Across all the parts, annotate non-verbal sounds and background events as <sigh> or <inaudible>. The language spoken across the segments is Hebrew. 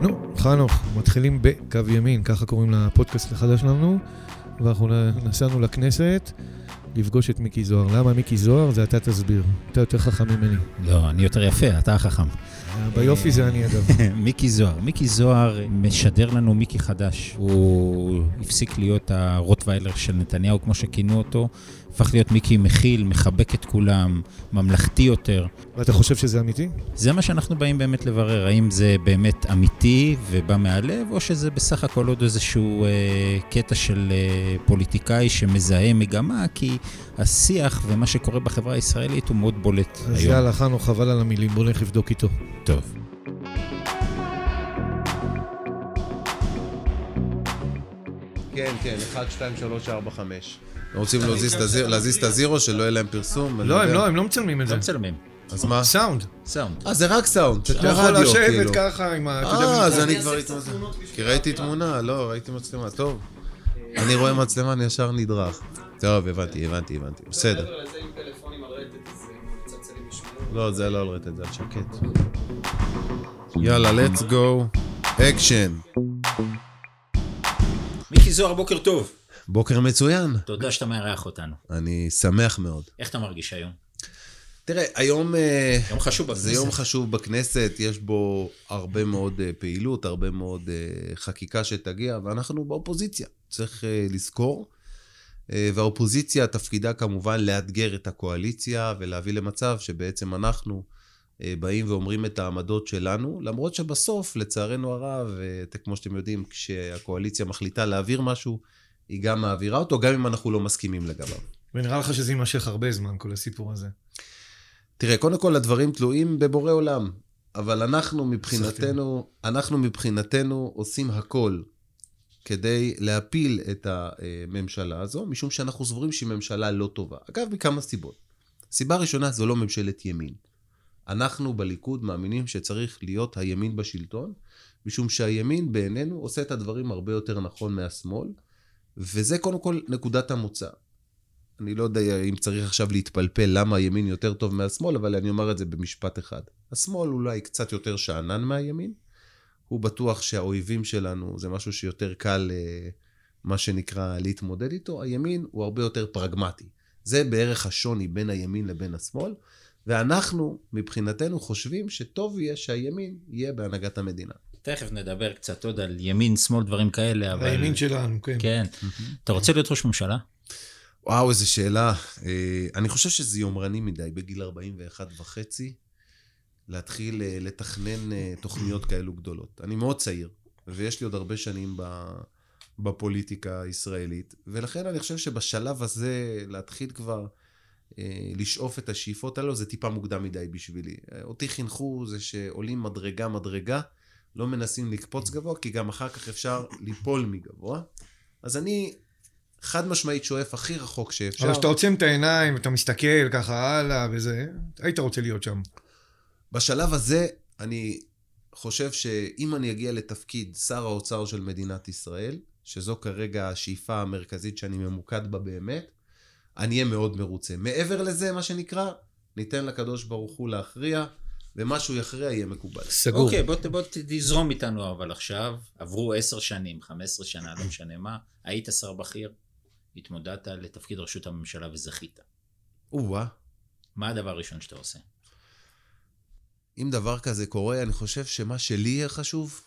נו, חנוך, מתחילים בקו ימין, ככה קוראים לפודקאסט החדש שלנו, ואנחנו נסענו לכנסת לפגוש את מיקי זוהר. למה מיקי זוהר? זה אתה תסביר. אתה יותר חכם ממני. לא, אני יותר יפה, אתה החכם. ביופי זה אני אגב. <laughs> מיקי זוהר. מיקי זוהר משדר לנו מיקי חדש. הוא הפסיק להיות הרוטוויילר של נתניהו, כמו שכינו אותו. הפך להיות מיקי מכיל, מחבק את כולם, ממלכתי יותר. ואתה חושב שזה אמיתי? זה מה שאנחנו באים באמת לברר, האם זה באמת אמיתי ובא מהלב, או שזה בסך הכל עוד איזשהו אה, קטע של אה, פוליטיקאי שמזהה מגמה, כי השיח ומה שקורה בחברה הישראלית הוא מאוד בולט אז היום. יאללה, חנוך, חבל על המילים, בוא נלך לבדוק איתו. טוב. כן, כן, 1, 2, 3, 4, 5. רוצים להזיז את ה Zero, שלא יהיה להם פרסום? לא, הם. לא, הם לא מצלמים את זה. לא מצלמים. אז מה? סאונד. סאונד. אה, זה רק סאונד, זה אתה כמו יכול רדיו, לשבת כאילו. ככה עם ה... אתה אה, אז. אני כבר. כי ראיתי תמונה, לא, ראיתי מצלמה, טוב. אני רואה מצלמה, אני ישר נדרך. טוב, הבנתי, הבנתי, הבנתי. בסדר. הם ישמעו. לא, זה לא על רטט, זה על שקט. יאללה, let's go. אקשן. מיקי זוהר, בוקר טוב. בוקר מצוין. תודה שאתה מארח אותנו. אני שמח מאוד. איך אתה מרגיש היום? תראה, היום... אה, יום חשוב בכנסת. זה יום חשוב בכנסת, יש בו הרבה מאוד אה, פעילות, הרבה מאוד אה, חקיקה שתגיע, ואנחנו באופוזיציה, צריך לזכור. והאופוזיציה, תפקידה כמובן לאתגר את הקואליציה ולהביא למצב שבעצם אנחנו באים ואומרים את העמדות שלנו, למרות שבסוף, לצערנו הרב, כמו שאתם יודעים, כשהקואליציה מחליטה להעביר משהו, היא גם מעבירה אותו, גם אם אנחנו לא מסכימים לגביו. ונראה לך שזה יימשך הרבה זמן, כל הסיפור הזה. תראה, קודם כל הדברים תלויים בבורא עולם, אבל אנחנו מבחינתנו, אנחנו מבחינתנו עושים הכל כדי להפיל את הממשלה הזו, משום שאנחנו סבורים שהיא ממשלה לא טובה. אגב, מכמה סיבות. סיבה ראשונה, זו לא ממשלת ימין. אנחנו בליכוד מאמינים שצריך להיות הימין בשלטון, משום שהימין בעינינו עושה את הדברים הרבה יותר נכון מהשמאל, וזה קודם כל נקודת המוצא. אני לא יודע אם צריך עכשיו להתפלפל למה הימין יותר טוב מהשמאל, אבל אני אומר את זה במשפט אחד. השמאל אולי קצת יותר שאנן מהימין, הוא בטוח שהאויבים שלנו זה משהו שיותר קל, אה, מה שנקרא, להתמודד איתו. הימין הוא הרבה יותר פרגמטי. זה בערך השוני בין הימין לבין השמאל, ואנחנו, מבחינתנו, חושבים שטוב יהיה שהימין יהיה בהנהגת המדינה. תכף נדבר קצת עוד על ימין, שמאל, דברים כאלה, אבל... הימין שלנו, כן. כן. אתה רוצה להיות ראש ממשלה? וואו, איזו שאלה. אה, אני חושב שזה יומרני מדי, בגיל 41 וחצי, להתחיל אה, לתכנן אה, תוכניות כאלו גדולות. אני מאוד צעיר, ויש לי עוד הרבה שנים ב... בפוליטיקה הישראלית, ולכן אני חושב שבשלב הזה להתחיל כבר אה, לשאוף את השאיפות האלו, זה טיפה מוקדם מדי בשבילי. אותי חינכו זה שעולים מדרגה מדרגה, לא מנסים לקפוץ גבוה, כי גם אחר כך אפשר ליפול מגבוה. אז אני חד משמעית שואף הכי רחוק שאפשר. אבל כשאתה עוצם את העיניים, אתה מסתכל ככה הלאה וזה, היית רוצה להיות שם. בשלב הזה, אני חושב שאם אני אגיע לתפקיד שר האוצר של מדינת ישראל, שזו כרגע השאיפה המרכזית שאני ממוקד בה באמת, אני אהיה מאוד מרוצה. מעבר לזה, מה שנקרא, ניתן לקדוש ברוך הוא להכריע, ומה שהוא יכריע יהיה מקובל. סגור. אוקיי, בוא, ת- בוא ת- תזרום איתנו אבל עכשיו. עברו עשר שנים, חמש עשרה שנה, לא משנה מה. היית שר בכיר, התמודדת לתפקיד ראשות הממשלה וזכית. או-אה. מה הדבר הראשון שאתה עושה? אם דבר כזה קורה, אני חושב שמה שלי יהיה חשוב,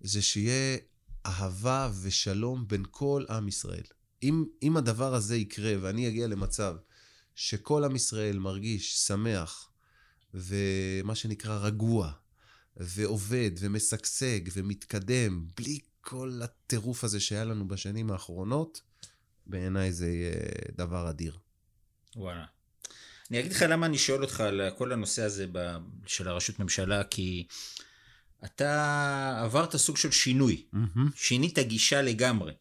זה שיהיה אהבה ושלום בין כל עם ישראל. אם, אם הדבר הזה יקרה ואני אגיע למצב שכל עם ישראל מרגיש שמח ומה שנקרא רגוע ועובד ומשגשג ומתקדם בלי כל הטירוף הזה שהיה לנו בשנים האחרונות, בעיניי זה יהיה דבר אדיר. וואלה. אני אגיד לך למה אני שואל אותך על כל הנושא הזה ב- של הראשות ממשלה, כי אתה עברת סוג של שינוי. שינית גישה לגמרי.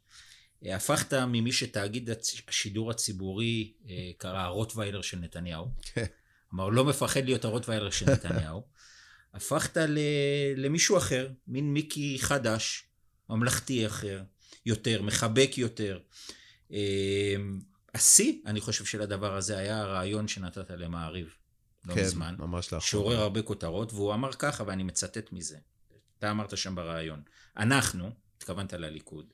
הפכת ממי שתאגיד השידור הציבורי אה, קרא הרוטוויילר של נתניהו. כן. אמר, לא מפחד להיות הרוטוויילר של <laughs> נתניהו. הפכת ל- למישהו אחר, מין מיקי חדש, ממלכתי אחר, יותר, מחבק יותר. אה, השיא, אני חושב, של הדבר הזה היה הרעיון שנתת למעריב לא כן, מזמן, ממש לאחרונה. שעורר הרבה כותרות, והוא אמר ככה, ואני מצטט מזה. אתה אמרת שם ברעיון. אנחנו, התכוונת לליכוד,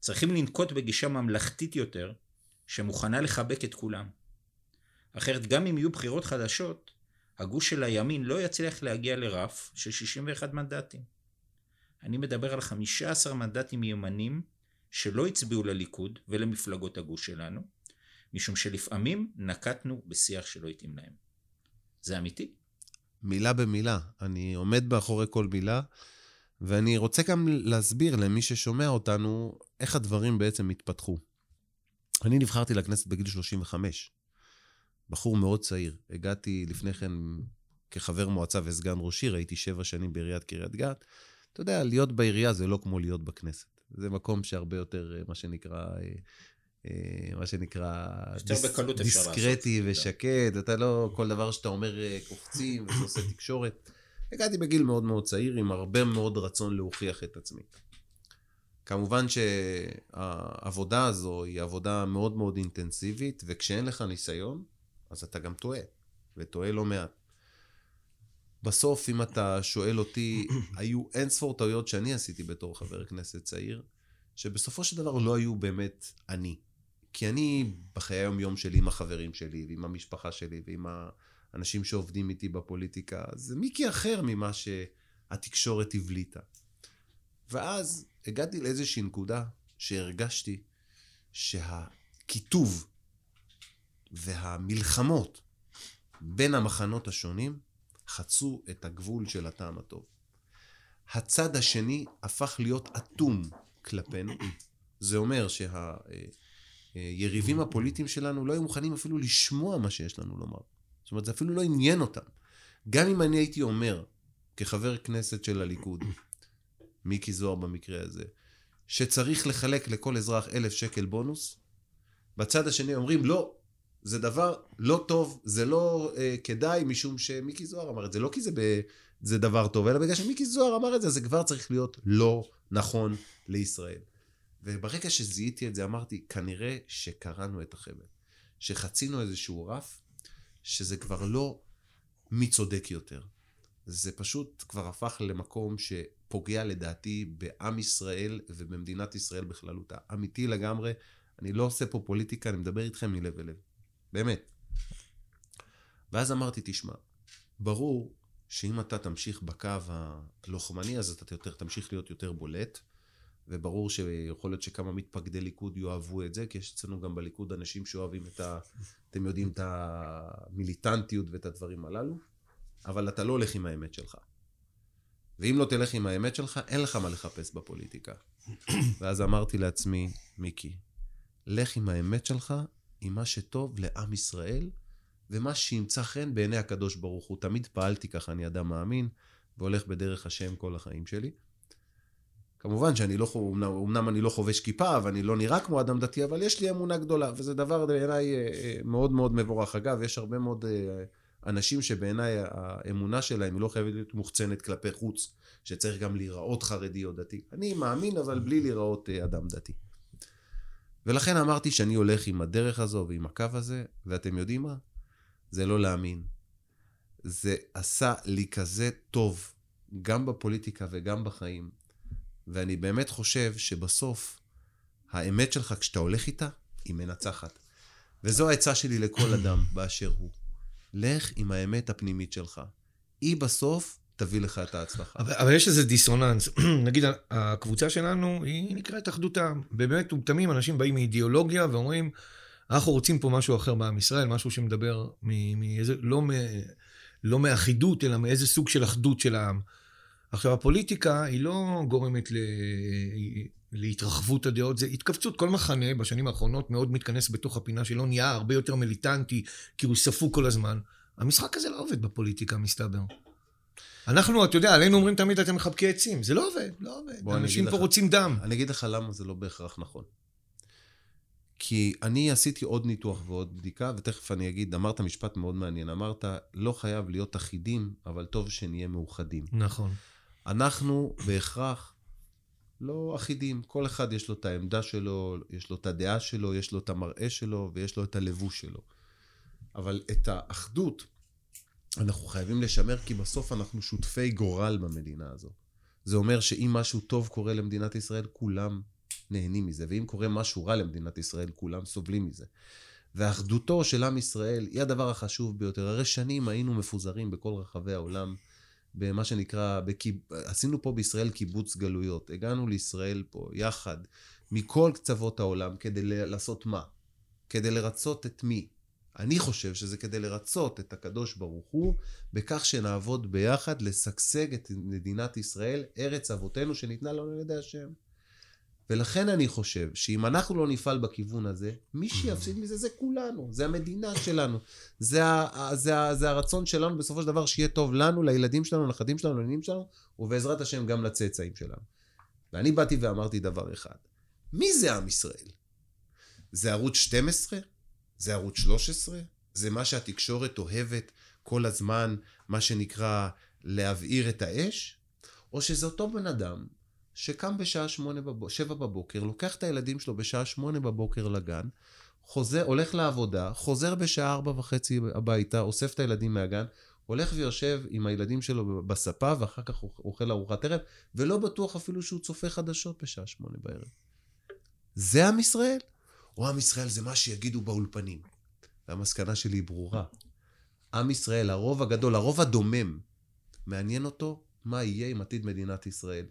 צריכים לנקוט בגישה ממלכתית יותר, שמוכנה לחבק את כולם. אחרת, גם אם יהיו בחירות חדשות, הגוש של הימין לא יצליח להגיע לרף של 61 מנדטים. אני מדבר על 15 מנדטים ימנים שלא הצביעו לליכוד ולמפלגות הגוש שלנו, משום שלפעמים נקטנו בשיח שלא התאים להם. זה אמיתי? מילה במילה. אני עומד מאחורי כל מילה, ואני רוצה גם להסביר למי ששומע אותנו איך הדברים בעצם התפתחו. אני נבחרתי לכנסת בגיל 35. בחור מאוד צעיר. הגעתי לפני כן כחבר מועצה וסגן ראש עיר, הייתי שבע שנים בעיריית קריית גת. אתה יודע, להיות בעירייה זה לא כמו להיות בכנסת. זה מקום שהרבה יותר, אה, מה שנקרא, אה, אה, מה שנקרא, בקלות אפשר לעשות. דיסקרטי ושקט, אתה לא, כל דבר שאתה אומר קופצים ועושה תקשורת. הגעתי בגיל מאוד מאוד צעיר, עם הרבה מאוד רצון להוכיח את עצמי. כמובן שהעבודה הזו היא עבודה מאוד מאוד אינטנסיבית, וכשאין לך ניסיון, אז אתה גם טועה, וטועה לא מעט. בסוף, אם אתה שואל אותי, <clears throat> היו אין ספור טעויות שאני עשיתי בתור חבר כנסת צעיר, שבסופו של דבר לא היו באמת אני. כי אני, בחיי היום-יום שלי עם החברים שלי, ועם המשפחה שלי, ועם האנשים שעובדים איתי בפוליטיקה, זה מיקי אחר ממה שהתקשורת הבליטה. ואז הגעתי לאיזושהי נקודה שהרגשתי שהקיטוב והמלחמות בין המחנות השונים חצו את הגבול של הטעם הטוב. הצד השני הפך להיות אטום כלפינו. זה אומר שהיריבים הפוליטיים שלנו לא היו מוכנים אפילו לשמוע מה שיש לנו לומר. זאת אומרת, זה אפילו לא עניין אותם. גם אם אני הייתי אומר, כחבר כנסת של הליכוד, מיקי זוהר במקרה הזה, שצריך לחלק לכל אזרח אלף שקל בונוס, בצד השני אומרים, לא, זה דבר לא טוב, זה לא אה, כדאי, משום שמיקי זוהר אמר את זה, לא כי זה, ב, זה דבר טוב, אלא בגלל שמיקי זוהר אמר את זה, זה כבר צריך להיות לא נכון לישראל. וברגע שזיהיתי את זה, אמרתי, כנראה שקראנו את החבל. שחצינו איזשהו רף, שזה כבר לא מי צודק יותר. זה פשוט כבר הפך למקום שפוגע לדעתי בעם ישראל ובמדינת ישראל בכללותה. אמיתי לגמרי, אני לא עושה פה פוליטיקה, אני מדבר איתכם מלב אל לב. באמת. ואז אמרתי, תשמע, ברור שאם אתה תמשיך בקו הלוחמני, אז אתה יותר, תמשיך להיות יותר בולט, וברור שיכול להיות שכמה מתפקדי ליכוד יאהבו את זה, כי יש אצלנו גם בליכוד אנשים שאוהבים את ה... אתם יודעים את המיליטנטיות ואת הדברים הללו, אבל אתה לא הולך עם האמת שלך. ואם לא תלך עם האמת שלך, אין לך מה לחפש בפוליטיקה. ואז אמרתי לעצמי, מיקי, לך עם האמת שלך, עם מה שטוב לעם ישראל, ומה שימצא חן בעיני הקדוש ברוך הוא. תמיד פעלתי ככה, אני אדם מאמין, והולך בדרך השם כל החיים שלי. כמובן שאני לא, אמנם, אמנם אני לא חובש כיפה, ואני לא נראה כמו אדם דתי, אבל יש לי אמונה גדולה, וזה דבר בעיניי אה, אה, מאוד מאוד מבורך. אגב, יש הרבה מאוד אה, אנשים שבעיניי האמונה שלהם היא לא חייבת להיות מוחצנת כלפי חוץ, שצריך גם להיראות חרדי או דתי. אני מאמין, אבל בלי להיראות אדם דתי. ולכן אמרתי שאני הולך עם הדרך הזו ועם הקו הזה, ואתם יודעים מה? זה לא להאמין. זה עשה לי כזה טוב, גם בפוליטיקה וגם בחיים. ואני באמת חושב שבסוף, האמת שלך, כשאתה הולך איתה, היא מנצחת. וזו העצה שלי לכל אדם באשר הוא. לך עם האמת הפנימית שלך. היא בסוף תביא לך את ההצלחה. אבל, אבל יש איזה דיסוננס. <clears throat> נגיד, הקבוצה שלנו היא נקראת אחדות העם. באמת ובתמים אנשים באים מאידיאולוגיה ואומרים, אנחנו רוצים פה משהו אחר בעם ישראל, משהו שמדבר מאיזה, לא, מ, לא מאחידות, אלא מאיזה סוג של אחדות של העם. עכשיו, הפוליטיקה היא לא גורמת ל... להתרחבות הדעות, זה התכווצות. כל מחנה בשנים האחרונות מאוד מתכנס בתוך הפינה שלו, נהיה הרבה יותר מיליטנטי, כי הוא ספוג כל הזמן. המשחק הזה לא עובד בפוליטיקה, מסתבר. אנחנו, אתה יודע, עלינו אומרים תמיד אתם מחבקי עצים. זה לא עובד, לא עובד. אנשים פה לך, רוצים דם. אני אגיד לך למה זה לא בהכרח נכון. כי אני עשיתי עוד ניתוח ועוד בדיקה, ותכף אני אגיד, אמרת משפט מאוד מעניין. אמרת, לא חייב להיות אחידים, אבל טוב שנהיה מאוחדים. נכון. אנחנו בהכרח לא אחידים. כל אחד יש לו את העמדה שלו, יש לו את הדעה שלו, יש לו את המראה שלו ויש לו את הלבוש שלו. אבל את האחדות אנחנו חייבים לשמר, כי בסוף אנחנו שותפי גורל במדינה הזו. זה אומר שאם משהו טוב קורה למדינת ישראל, כולם נהנים מזה, ואם קורה משהו רע למדינת ישראל, כולם סובלים מזה. ואחדותו של עם ישראל היא הדבר החשוב ביותר. הרי שנים היינו מפוזרים בכל רחבי העולם, במה שנקרא, בקיב... עשינו פה בישראל קיבוץ גלויות. הגענו לישראל פה יחד, מכל קצוות העולם, כדי לעשות מה? כדי לרצות את מי? אני חושב שזה כדי לרצות את הקדוש ברוך הוא, בכך שנעבוד ביחד לשגשג את מדינת ישראל, ארץ אבותינו שניתנה לנו על ידי השם. ולכן אני חושב שאם אנחנו לא נפעל בכיוון הזה, מי שיפסיד מזה זה כולנו, זה המדינה שלנו. זה, ה, זה, ה, זה הרצון שלנו בסופו של דבר שיהיה טוב לנו, לילדים שלנו, לנכדים שלנו, לנינים שלנו, ובעזרת השם גם לצאצאים שלנו. ואני באתי ואמרתי דבר אחד, מי זה עם ישראל? זה ערוץ 12? זה ערוץ 13? זה מה שהתקשורת אוהבת כל הזמן, מה שנקרא להבעיר את האש? או שזה אותו בן אדם שקם בשעה שמונה בבוקר, שבע בבוקר, לוקח את הילדים שלו בשעה שמונה בבוקר לגן, חוזר, הולך לעבודה, חוזר בשעה ארבע וחצי הביתה, אוסף את הילדים מהגן, הולך ויושב עם הילדים שלו בספה, ואחר כך אוכל ארוחת ערב, ולא בטוח אפילו שהוא צופה חדשות בשעה שמונה בערב. זה עם ישראל? או עם ישראל זה מה שיגידו באולפנים? והמסקנה שלי היא ברורה. עם ישראל, הרוב הגדול, הרוב הדומם, מעניין אותו מה יהיה עם עתיד מדינת ישראל.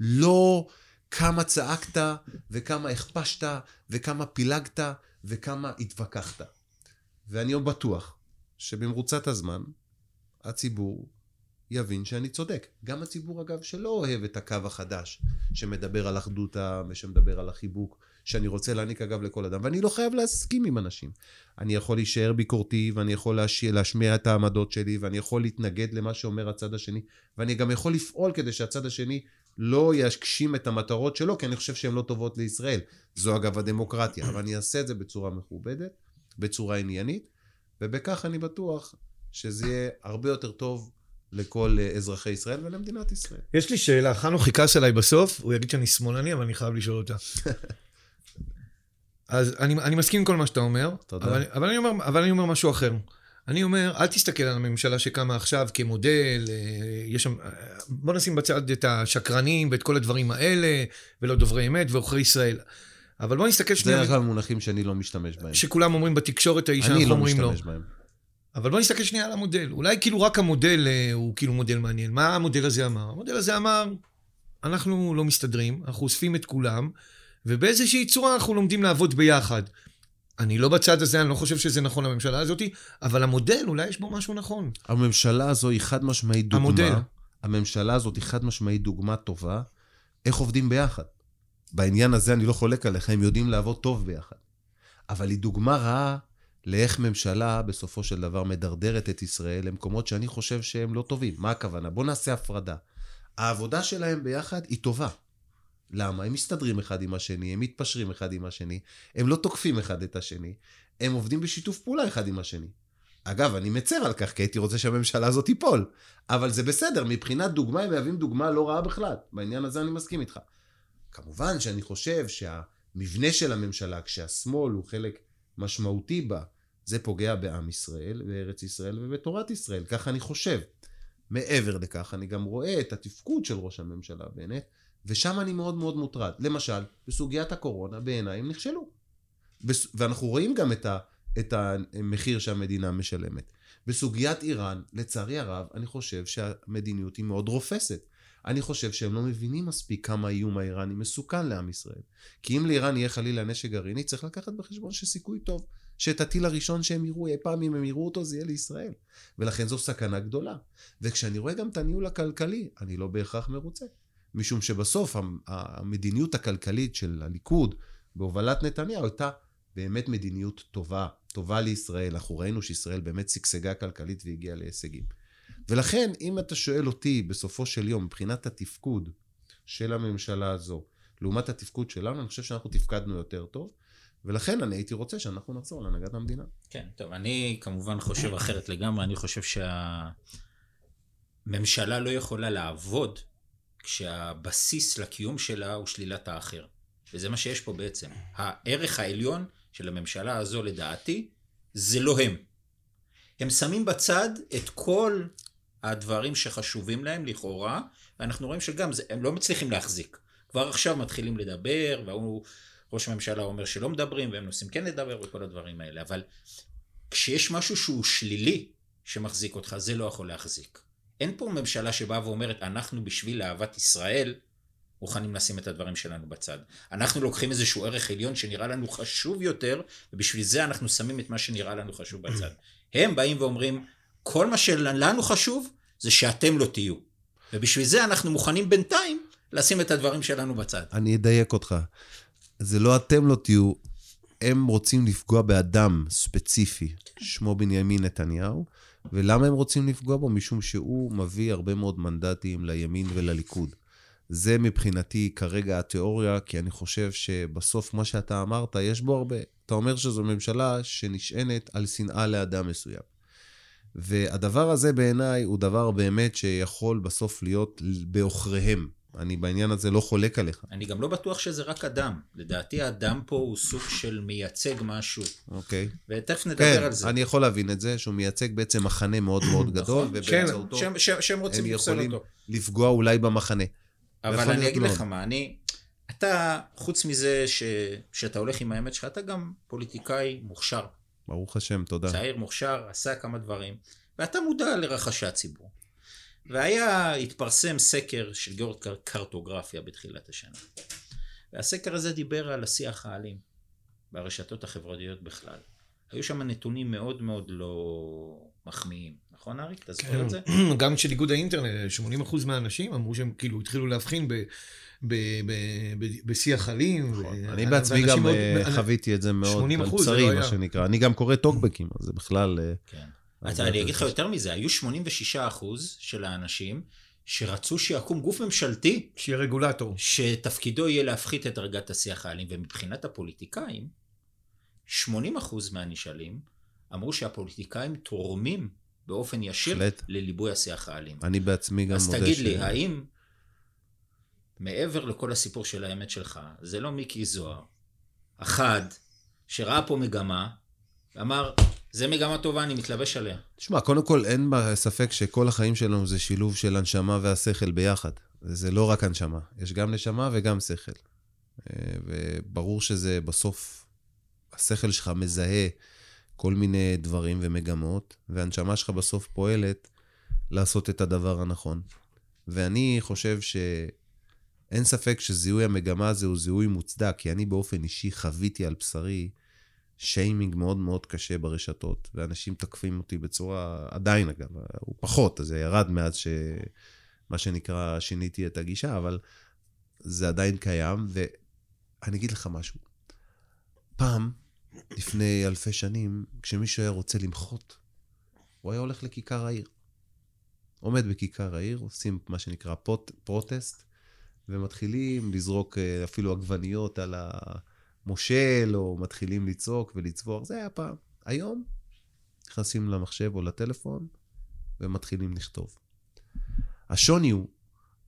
לא כמה צעקת, וכמה הכפשת, וכמה פילגת, וכמה התווכחת. ואני בטוח שבמרוצת הזמן, הציבור יבין שאני צודק. גם הציבור, אגב, שלא אוהב את הקו החדש, שמדבר על אחדות העם, ושמדבר על החיבוק, שאני רוצה להעניק, אגב, לכל אדם. ואני לא חייב להסכים עם אנשים. אני יכול להישאר ביקורתי, ואני יכול להשמיע, להשמיע את העמדות שלי, ואני יכול להתנגד למה שאומר הצד השני, ואני גם יכול לפעול כדי שהצד השני לא יגשים את המטרות שלו, כי אני חושב שהן לא טובות לישראל. זו אגב הדמוקרטיה, אבל אני אעשה את זה בצורה מכובדת, בצורה עניינית, ובכך אני בטוח שזה יהיה הרבה יותר טוב לכל אזרחי ישראל ולמדינת ישראל. יש לי שאלה, חנוך יכעס עליי בסוף, הוא יגיד שאני שמאלני, אבל אני חייב לשאול אותה. <laughs> אז אני, אני מסכים עם כל מה שאתה אומר, תודה. אבל, אבל, אני אומר, אבל אני אומר משהו אחר. אני אומר, אל תסתכל על הממשלה שקמה עכשיו כמודל, אה, יש שם, אה, בוא נשים בצד את השקרנים ואת כל הדברים האלה, ולא דוברי אמת ועוכרי ישראל. אבל בוא נסתכל זה שנייה, אגב מונחים שאני לא משתמש בהם. שכולם אומרים בתקשורת ההיא אני שאנחנו לא אומרים לו. משתמש בהם. אבל בוא נסתכל שנייה על המודל. אולי כאילו רק המודל אה, הוא כאילו מודל מעניין. מה המודל הזה אמר? המודל הזה אמר, אנחנו לא מסתדרים, אנחנו אוספים את כולם, ובאיזושהי צורה אנחנו לומדים לעבוד ביחד. אני לא בצד הזה, אני לא חושב שזה נכון לממשלה הזאת, אבל המודל, אולי יש בו משהו נכון. הממשלה הזו היא חד משמעית דוגמה. המודל. הממשלה הזאת היא חד משמעית דוגמה טובה, איך עובדים ביחד. בעניין הזה אני לא חולק עליך, הם יודעים לעבוד טוב ביחד. אבל היא דוגמה רעה לאיך ממשלה בסופו של דבר מדרדרת את ישראל למקומות שאני חושב שהם לא טובים. מה הכוונה? בואו נעשה הפרדה. העבודה שלהם ביחד היא טובה. למה? הם מסתדרים אחד עם השני, הם מתפשרים אחד עם השני, הם לא תוקפים אחד את השני, הם עובדים בשיתוף פעולה אחד עם השני. אגב, אני מצר על כך, כי הייתי רוצה שהממשלה הזאת תיפול. אבל זה בסדר, מבחינת דוגמה הם מהווים דוגמה לא רעה בכלל. בעניין הזה אני מסכים איתך. כמובן שאני חושב שהמבנה של הממשלה, כשהשמאל הוא חלק משמעותי בה, זה פוגע בעם ישראל, בארץ ישראל ובתורת ישראל. ככה אני חושב. מעבר לכך, אני גם רואה את התפקוד של ראש הממשלה בנט, ושם אני מאוד מאוד מוטרד. למשל, בסוגיית הקורונה, בעיניי הם נכשלו. בס... ואנחנו רואים גם את, ה... את המחיר שהמדינה משלמת. בסוגיית איראן, לצערי הרב, אני חושב שהמדיניות היא מאוד רופסת. אני חושב שהם לא מבינים מספיק כמה האיום האיראני מסוכן לעם ישראל. כי אם לאיראן יהיה חלילה נשק גרעיני, צריך לקחת בחשבון שסיכוי טוב שאת הטיל הראשון שהם יראו, אי פעם אם הם יראו אותו, זה יהיה לישראל. ולכן זו סכנה גדולה. וכשאני רואה גם את הניהול הכלכלי, אני לא בהכרח מרוצה. משום שבסוף המדיניות הכלכלית של הליכוד בהובלת נתניהו הייתה באמת מדיניות טובה, טובה לישראל. אנחנו ראינו שישראל באמת שגשגה כלכלית והגיעה להישגים. ולכן, אם אתה שואל אותי בסופו של יום, מבחינת התפקוד של הממשלה הזו, לעומת התפקוד שלנו, אני חושב שאנחנו תפקדנו יותר טוב, ולכן אני הייתי רוצה שאנחנו נחזור להנהגת המדינה. כן, טוב, אני כמובן חושב אחרת לגמרי, אני חושב שהממשלה לא יכולה לעבוד כשהבסיס לקיום שלה הוא שלילת האחר. וזה מה שיש פה בעצם. הערך העליון של הממשלה הזו, לדעתי, זה לא הם. הם שמים בצד את כל הדברים שחשובים להם, לכאורה, ואנחנו רואים שגם זה, הם לא מצליחים להחזיק. כבר עכשיו מתחילים לדבר, והוא, ראש הממשלה אומר שלא מדברים, והם נוסעים כן לדבר, וכל הדברים האלה. אבל כשיש משהו שהוא שלילי, שמחזיק אותך, זה לא יכול להחזיק. אין פה ממשלה שבאה ואומרת, אנחנו בשביל אהבת ישראל, מוכנים לשים את הדברים שלנו בצד. אנחנו לוקחים איזשהו ערך עליון שנראה לנו חשוב יותר, ובשביל זה אנחנו שמים את מה שנראה לנו חשוב בצד. <clears throat> הם באים ואומרים, כל מה שלנו חשוב, זה שאתם לא תהיו. ובשביל זה אנחנו מוכנים בינתיים לשים את הדברים שלנו בצד. אני אדייק אותך. זה לא אתם לא תהיו, הם רוצים לפגוע באדם ספציפי, שמו בנימין נתניהו, ולמה הם רוצים לפגוע בו? משום שהוא מביא הרבה מאוד מנדטים לימין ולליכוד. זה מבחינתי כרגע התיאוריה, כי אני חושב שבסוף מה שאתה אמרת, יש בו הרבה. אתה אומר שזו ממשלה שנשענת על שנאה לאדם מסוים. והדבר הזה בעיניי הוא דבר באמת שיכול בסוף להיות בעוכריהם. אני בעניין הזה לא חולק עליך. אני גם לא בטוח שזה רק אדם. לדעתי האדם פה הוא סוג של מייצג משהו. אוקיי. ותכף נדבר כן, על זה. אני יכול להבין את זה, שהוא מייצג בעצם מחנה מאוד מאוד גדול, נכון, ובאמצעותו שהם- שהם רוצים הם יכולים אותו. לפגוע אולי במחנה. אבל אני אגיד. לך מה, אני... אתה, חוץ מזה ש... שאתה הולך עם האמת שלך, אתה גם פוליטיקאי מוכשר. ברוך השם, תודה. צעיר מוכשר, עשה כמה דברים, ואתה מודע לרחשי הציבור. והיה, התפרסם סקר של גיאורד קר- קרטוגרפיה בתחילת השנה. והסקר הזה דיבר על השיח האלים ברשתות החברתיות בכלל. היו שם נתונים מאוד מאוד לא מחמיאים. נכון אריק? אתה זוכר את זה? <clears throat> גם של איגוד האינטרנט, 80% מהאנשים אמרו שהם כאילו התחילו להבחין ב... בשיח אלים. נכון. אני בעצמי גם אה, חוויתי את זה מאוד, 80% על בשרי, לא מה. שנקרא. אני גם קורא טוקבקים, אז זה בכלל... אה, כן. אז אני יותר אגיד לך. יותר מזה, היו 86% של האנשים שרצו שיקום גוף ממשלתי שיהיה רגולטור. שתפקידו יהיה להפחית את דרגת השיח האלים, ומבחינת הפוליטיקאים, 80% מהנשאלים אמרו שהפוליטיקאים תורמים באופן ישיר בהחלט. לליבוי השיח האלים. אני בעצמי גם אז מודה תגיד ש... לי, האם מעבר לכל הסיפור של האמת שלך, זה לא מיקי זוהר, אחד שראה פה מגמה, ואמר, זה מגמה טובה, אני מתלבש עליה. תשמע, קודם כל אין ספק שכל החיים שלנו זה שילוב של הנשמה והשכל ביחד. זה לא רק הנשמה, יש גם נשמה וגם שכל. אה, וברור שזה בסוף, השכל שלך מזהה כל מיני דברים ומגמות, והנשמה שלך בסוף פועלת לעשות את הדבר הנכון. ואני חושב שאין ספק שזיהוי המגמה הזה הוא זיהוי מוצדק, כי אני באופן אישי חוויתי על בשרי שיימינג מאוד מאוד קשה ברשתות, ואנשים תוקפים אותי בצורה, עדיין אגב, הוא פחות, זה ירד מאז ש... מה שנקרא, שיניתי את הגישה, אבל זה עדיין קיים, ואני אגיד לך משהו. פעם, לפני אלפי שנים, כשמישהו היה רוצה למחות, הוא היה הולך לכיכר העיר. עומד בכיכר העיר, עושים מה שנקרא פוט, פרוטסט, ומתחילים לזרוק אה, אפילו עגבניות על המושל, או מתחילים לצעוק ולצווח, זה היה פעם. היום, נכנסים למחשב או לטלפון, ומתחילים לכתוב. השוני הוא,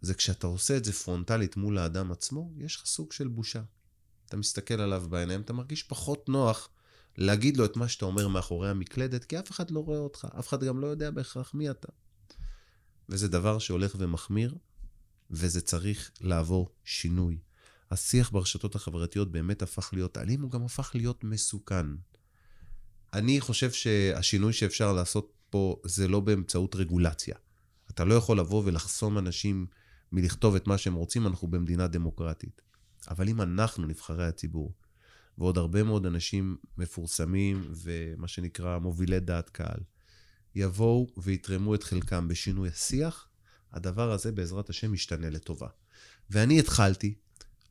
זה כשאתה עושה את זה פרונטלית מול האדם עצמו, יש לך סוג של בושה. אתה מסתכל עליו בעיניים, אתה מרגיש פחות נוח להגיד לו את מה שאתה אומר מאחורי המקלדת, כי אף אחד לא רואה אותך, אף אחד גם לא יודע בהכרח מי אתה. וזה דבר שהולך ומחמיר, וזה צריך לעבור שינוי. השיח ברשתות החברתיות באמת הפך להיות אלים, הוא גם הפך להיות מסוכן. אני חושב שהשינוי שאפשר לעשות פה זה לא באמצעות רגולציה. אתה לא יכול לבוא ולחסום אנשים מלכתוב את מה שהם רוצים, אנחנו במדינה דמוקרטית. אבל אם אנחנו, נבחרי הציבור, ועוד הרבה מאוד אנשים מפורסמים ומה שנקרא מובילי דעת קהל, יבואו ויתרמו את חלקם בשינוי השיח, הדבר הזה בעזרת השם ישתנה לטובה. ואני התחלתי,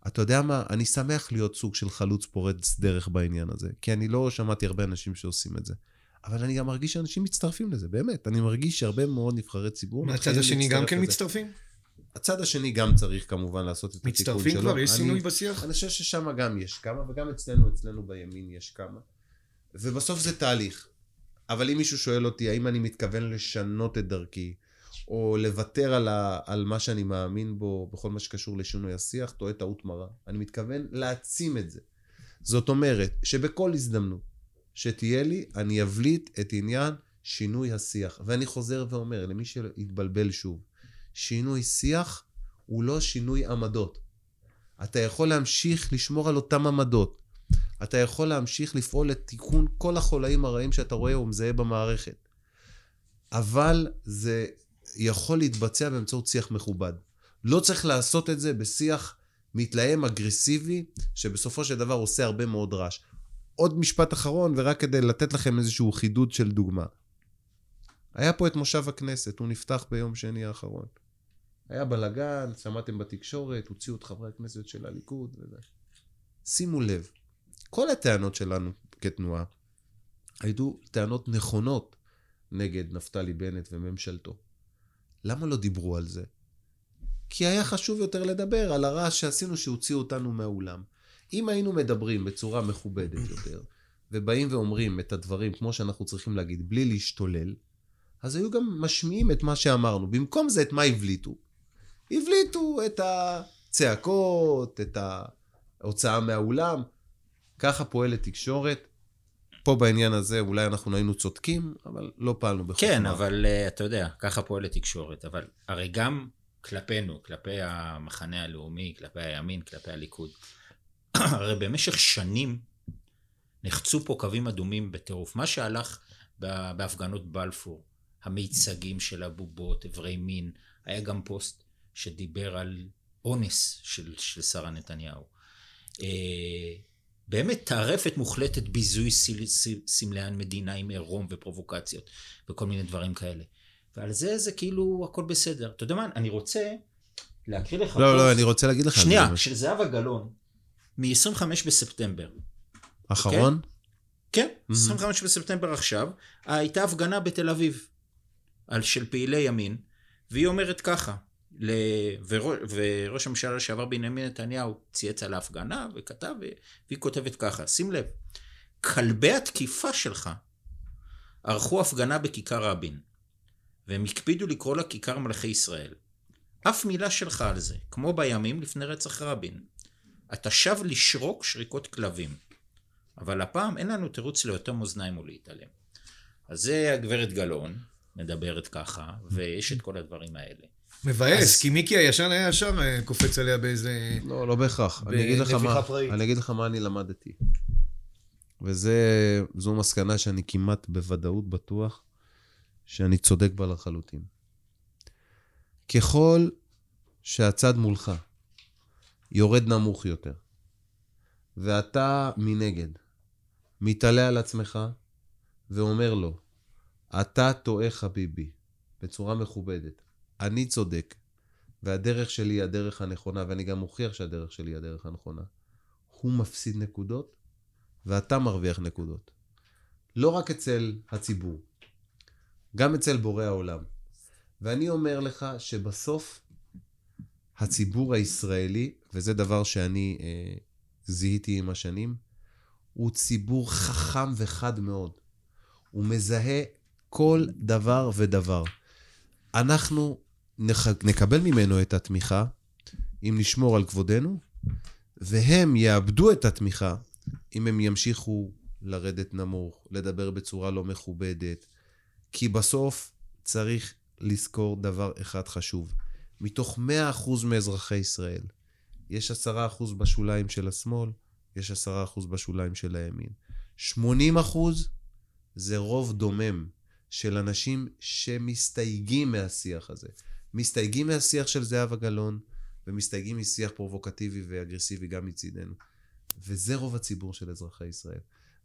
אתה יודע מה, אני שמח להיות סוג של חלוץ פורץ דרך בעניין הזה, כי אני לא שמעתי הרבה אנשים שעושים את זה. אבל אני גם מרגיש שאנשים מצטרפים לזה, באמת. אני מרגיש שהרבה מאוד נבחרי ציבור מהצד השני גם כן לזה. מצטרפים? הצד השני גם צריך כמובן לעשות את התיקון שלו. מצטרפים כבר? יש שינוי בשיח? אני חושב ששם גם יש כמה, וגם אצלנו, אצלנו בימין יש כמה. ובסוף זה תהליך. אבל אם מישהו שואל אותי האם אני מתכוון לשנות את דרכי, או לוותר על, ה, על מה שאני מאמין בו בכל מה שקשור לשינוי השיח, טועה טעות מרה. אני מתכוון להעצים את זה. זאת אומרת, שבכל הזדמנות שתהיה לי, אני אבליט את עניין שינוי השיח. ואני חוזר ואומר, למי שהתבלבל שוב, שינוי שיח הוא לא שינוי עמדות. אתה יכול להמשיך לשמור על אותם עמדות. אתה יכול להמשיך לפעול לתיקון כל החולאים הרעים שאתה רואה ומזהה במערכת. אבל זה יכול להתבצע באמצעות שיח מכובד. לא צריך לעשות את זה בשיח מתלהם, אגרסיבי, שבסופו של דבר עושה הרבה מאוד רעש. עוד משפט אחרון, ורק כדי לתת לכם איזשהו חידוד של דוגמה. היה פה את מושב הכנסת, הוא נפתח ביום שני האחרון. היה בלאגן, שמעתם בתקשורת, הוציאו את חברי הכנסת של הליכוד וזה. שימו לב, כל הטענות שלנו כתנועה היו טענות נכונות נגד נפתלי בנט וממשלתו. למה לא דיברו על זה? כי היה חשוב יותר לדבר על הרעש שעשינו שהוציאו אותנו מהאולם. אם היינו מדברים בצורה מכובדת יותר, ובאים ואומרים את הדברים כמו שאנחנו צריכים להגיד, בלי להשתולל, אז היו גם משמיעים את מה שאמרנו. במקום זה, את מה הבליטו? הבליטו את הצעקות, את ההוצאה מהאולם. ככה פועלת תקשורת. פה בעניין הזה אולי אנחנו היינו צודקים, אבל לא פעלנו בחוכמה. כן, אבל uh, אתה יודע, ככה פועלת תקשורת. אבל הרי גם כלפינו, כלפי המחנה הלאומי, כלפי הימין, כלפי הליכוד, <clears throat> הרי במשך שנים נחצו פה קווים אדומים בטירוף. מה שהלך בהפגנות בלפור, המיצגים של הבובות, אברי מין, היה גם פוסט שדיבר על אונס של, של שרה נתניהו. באמת טרפת מוחלטת ביזוי סמלי המדינה עם עירום ופרובוקציות וכל מיני דברים כאלה. ועל זה זה כאילו הכל בסדר. אתה יודע מה, אני רוצה להקריא לך... לא, לא, אני רוצה להגיד לך... שנייה, של זהבה גלאון, מ-25 בספטמבר. אחרון? כן, 25 בספטמבר עכשיו, הייתה הפגנה בתל אביב, על של פעילי ימין, והיא אומרת ככה, ל... וראש, הממשלה לשעבר בנימין נתניהו צייץ על ההפגנה וכתב, והיא כותבת ככה, שים לב, כלבי התקיפה שלך ערכו הפגנה בכיכר רבין, והם הקפידו לקרוא לה כיכר מלכי ישראל. אף מילה שלך על זה, כמו בימים לפני רצח רבין. אתה שב לשרוק שריקות כלבים. אבל הפעם אין לנו תירוץ לאותם אוזניים ולהתעלם. אז זה הגברת גלאון, מדברת ככה, ויש את כל הדברים האלה. מבאס, אז... כי מיקי הישן היה ישר אה, קופץ עליה באיזה... לא, לא בהכרח. אני אגיד לך מה, אני אגיד לך מה אני למדתי. וזו מסקנה שאני כמעט בוודאות בטוח שאני צודק בה לחלוטין. ככל שהצד מולך יורד נמוך יותר, ואתה מנגד מתעלה על עצמך ואומר לו, אתה טועה חביבי, בצורה מכובדת. אני צודק, והדרך שלי היא הדרך הנכונה, ואני גם מוכיח שהדרך שלי היא הדרך הנכונה. הוא מפסיד נקודות, ואתה מרוויח נקודות. לא רק אצל הציבור, גם אצל בורא העולם. ואני אומר לך שבסוף הציבור הישראלי, וזה דבר שאני אה, זיהיתי עם השנים, הוא ציבור חכם וחד מאוד. הוא מזהה כל דבר ודבר. אנחנו נח... נקבל ממנו את התמיכה, אם נשמור על כבודנו, והם יאבדו את התמיכה אם הם ימשיכו לרדת נמוך, לדבר בצורה לא מכובדת. כי בסוף צריך לזכור דבר אחד חשוב. מתוך 100% מאזרחי ישראל, יש 10% בשוליים של השמאל, יש 10% בשוליים של הימין. 80% זה רוב דומם של אנשים שמסתייגים מהשיח הזה. מסתייגים מהשיח של זהבה גלאון, ומסתייגים משיח פרובוקטיבי ואגרסיבי גם מצידנו. וזה רוב הציבור של אזרחי ישראל.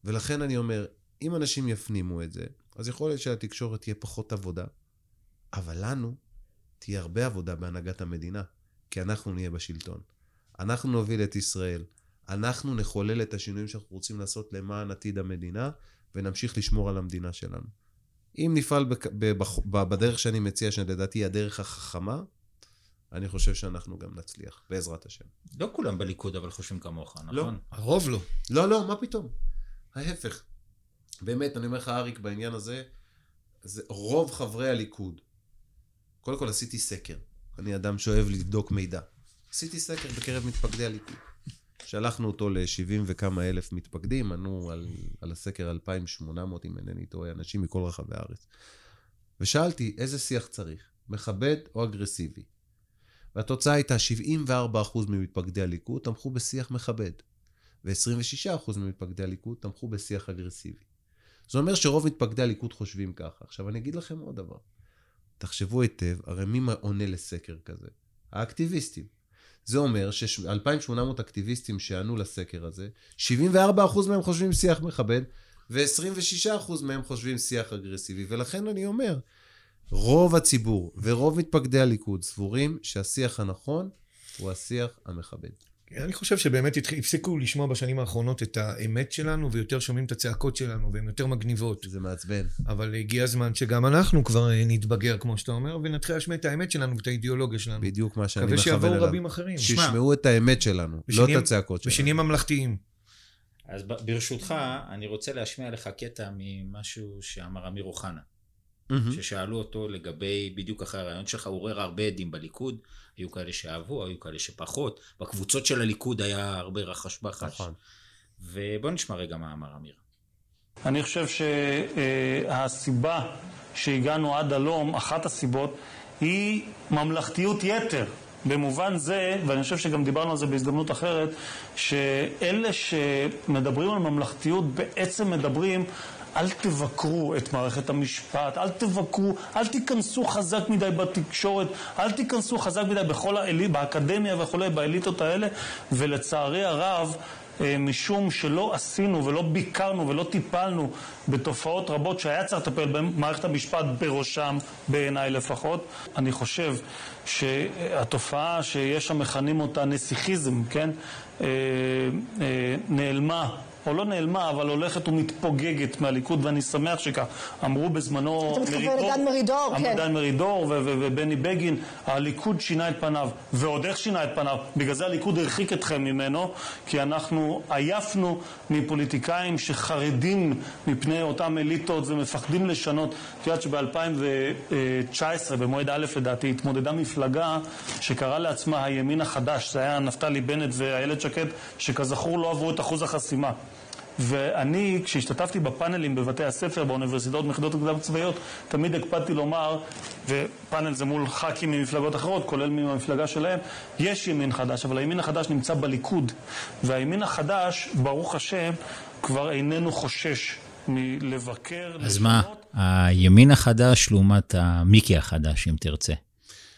ולכן אני אומר, אם אנשים יפנימו את זה, אז יכול להיות שלתקשורת תהיה פחות עבודה, אבל לנו תהיה הרבה עבודה בהנהגת המדינה, כי אנחנו נהיה בשלטון. אנחנו נוביל את ישראל. אנחנו נחולל את השינויים שאנחנו רוצים לעשות למען עתיד המדינה, ונמשיך לשמור על המדינה שלנו. אם נפעל בדרך שאני מציע, שלדעתי היא הדרך החכמה, אני חושב שאנחנו גם נצליח, בעזרת השם. לא כולם בליכוד אבל חושבים כמוך, נכון? לא, הרוב לא. לא, לא, מה פתאום? ההפך. באמת, אני אומר לך, אריק, בעניין הזה, זה רוב חברי הליכוד קודם כל עשיתי סקר. אני אדם שאוהב לבדוק מידע. עשיתי סקר בקרב מתפקדי הליכוד. שלחנו אותו ל-70 וכמה אלף מתפקדים, ענו על, על הסקר 2,800, אם אינני טועה, אנשים מכל רחבי הארץ. ושאלתי, איזה שיח צריך? מכבד או אגרסיבי? והתוצאה הייתה 74% ממתפקדי הליכוד תמכו בשיח מכבד, ו-26% ממתפקדי הליכוד תמכו בשיח אגרסיבי. זה אומר שרוב מתפקדי הליכוד חושבים ככה. עכשיו, אני אגיד לכם עוד דבר. תחשבו היטב, הרי מי עונה לסקר כזה? האקטיביסטים. זה אומר ש-2,800 אקטיביסטים שענו לסקר הזה, 74% מהם חושבים שיח מכבד, ו-26% מהם חושבים שיח אגרסיבי. ולכן אני אומר, רוב הציבור ורוב מתפקדי הליכוד סבורים שהשיח הנכון הוא השיח המכבד. אני חושב שבאמת הפסיקו לשמוע בשנים האחרונות את האמת שלנו, ויותר שומעים את הצעקות שלנו, והן יותר מגניבות. זה מעצבן. אבל הגיע הזמן שגם אנחנו כבר אה, נתבגר, כמו שאתה אומר, ונתחיל להשמיע את האמת שלנו ואת האידיאולוגיה שלנו. בדיוק מה שאני מכוון אליו. מקווה שיבואו רבים אחרים. שישמעו את האמת שלנו, לא את הצעקות שלנו. ושנהיה ממלכתיים. אז ברשותך, אני רוצה להשמיע לך קטע ממשהו שאמר אמיר אוחנה. Mm-hmm. ששאלו אותו לגבי בדיוק אחרי הרעיון שלך, הוא עורר הרבה עדים בליכוד, היו כאלה שאהבו, היו כאלה שפחות, בקבוצות של הליכוד היה הרבה רחש בחש. נכון. ובוא נשמע רגע מה אמר אמיר. אני חושב שהסיבה שהגענו עד הלום, אחת הסיבות, היא ממלכתיות יתר. במובן זה, ואני חושב שגם דיברנו על זה בהזדמנות אחרת, שאלה שמדברים על ממלכתיות בעצם מדברים אל תבקרו את מערכת המשפט, אל תבקרו, אל תיכנסו חזק מדי בתקשורת, אל תיכנסו חזק מדי בכל האלי, באקדמיה וכולי, באליטות האלה, ולצערי הרב, אה, משום שלא עשינו ולא ביקרנו ולא טיפלנו בתופעות רבות שהיה צריך לטפל בהן, מערכת המשפט בראשם, בעיניי לפחות. אני חושב שהתופעה שיש המכנים אותה נסיכיזם, כן, אה, אה, נעלמה או לא נעלמה, אבל הולכת ומתפוגגת מהליכוד, ואני שמח שכך. אמרו בזמנו אתה מתכוון לדן מרידור, כן. דן מרידור ובני בגין, הליכוד שינה את פניו, ועוד איך שינה את פניו. בגלל זה הליכוד הרחיק אתכם ממנו, כי אנחנו עייפנו מפוליטיקאים שחרדים מפני אותם אליטות ומפחדים לשנות. את יודעת שב-2019, במועד א' לדעתי, התמודדה מפלגה שקראה לעצמה הימין החדש. זה היה נפתלי בנט ואיילת שקד, שכזכור לא עברו את אחוז החסימה. ואני, כשהשתתפתי בפאנלים בבתי הספר, באוניברסיטאות, ביחידות הקדם צבאיות, תמיד הקפדתי לומר, ופאנל זה מול ח"כים ממפלגות אחרות, כולל מהמפלגה שלהם, יש ימין חדש, אבל הימין החדש נמצא בליכוד. והימין החדש, ברוך השם, כבר איננו חושש מלבקר, אז לשנות. מה, הימין החדש לעומת המיקי החדש, אם תרצה.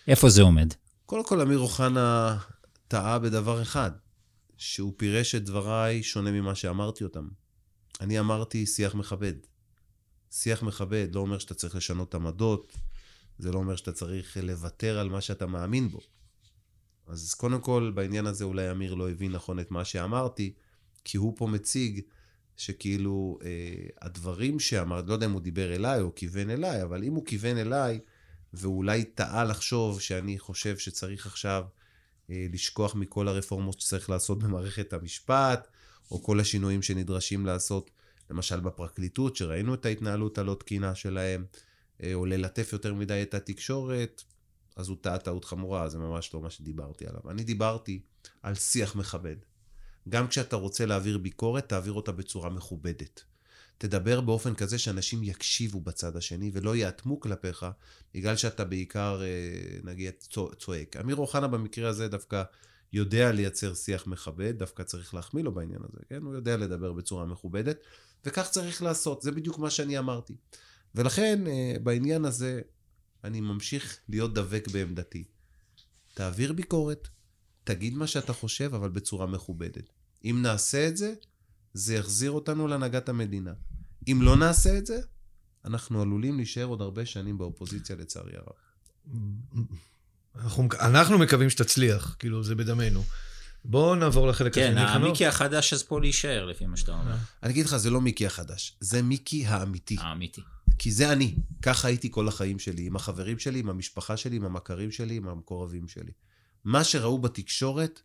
איפה זה עומד? קודם כל, אמיר אוחנה טעה בדבר אחד. שהוא פירש את דבריי שונה ממה שאמרתי אותם. אני אמרתי שיח מכבד. שיח מכבד לא אומר שאתה צריך לשנות עמדות, זה לא אומר שאתה צריך לוותר על מה שאתה מאמין בו. אז קודם כל, בעניין הזה אולי אמיר לא הבין נכון את מה שאמרתי, כי הוא פה מציג שכאילו אה, הדברים שאמר, לא יודע אם הוא דיבר אליי או כיוון אליי, אבל אם הוא כיוון אליי, ואולי טעה לחשוב שאני חושב שצריך עכשיו לשכוח מכל הרפורמות שצריך לעשות במערכת המשפט, או כל השינויים שנדרשים לעשות, למשל בפרקליטות, שראינו את ההתנהלות הלא תקינה שלהם, אה, או ללטף יותר מדי את התקשורת, אז הוא טעה טעות חמורה, זה ממש לא מה שדיברתי עליו. אני דיברתי על שיח מכבד. גם כשאתה רוצה להעביר ביקורת, תעביר אותה בצורה מכובדת. תדבר באופן כזה שאנשים יקשיבו בצד השני ולא יאטמו כלפיך, בגלל שאתה בעיקר, אה, נגיד, צועק. אמיר אוחנה במקרה הזה דווקא יודע לייצר שיח מכבד, דווקא צריך להחמיא לו בעניין הזה, כן? הוא יודע לדבר בצורה מכובדת, וכך צריך לעשות, זה בדיוק מה שאני אמרתי. ולכן, אה, בעניין הזה, אני ממשיך להיות דבק בעמדתי. תעביר ביקורת, תגיד מה שאתה חושב, אבל בצורה מכובדת. אם נעשה את זה, זה יחזיר אותנו להנהגת המדינה. אם לא נעשה את זה, אנחנו עלולים להישאר עוד הרבה שנים באופוזיציה, לצערי הרב. אנחנו, אנחנו מקווים שתצליח, כאילו, זה בדמנו. בואו נעבור לחלק השני. כן, המיקי החדש אז פה להישאר, לפי מה שאתה אומר. אני אגיד לך, זה לא מיקי החדש, זה מיקי האמיתי. האמיתי. כי זה אני. ככה הייתי כל החיים שלי, עם החברים שלי, עם המשפחה שלי, עם המכרים שלי, עם המקורבים שלי. מה שראו בתקשורת,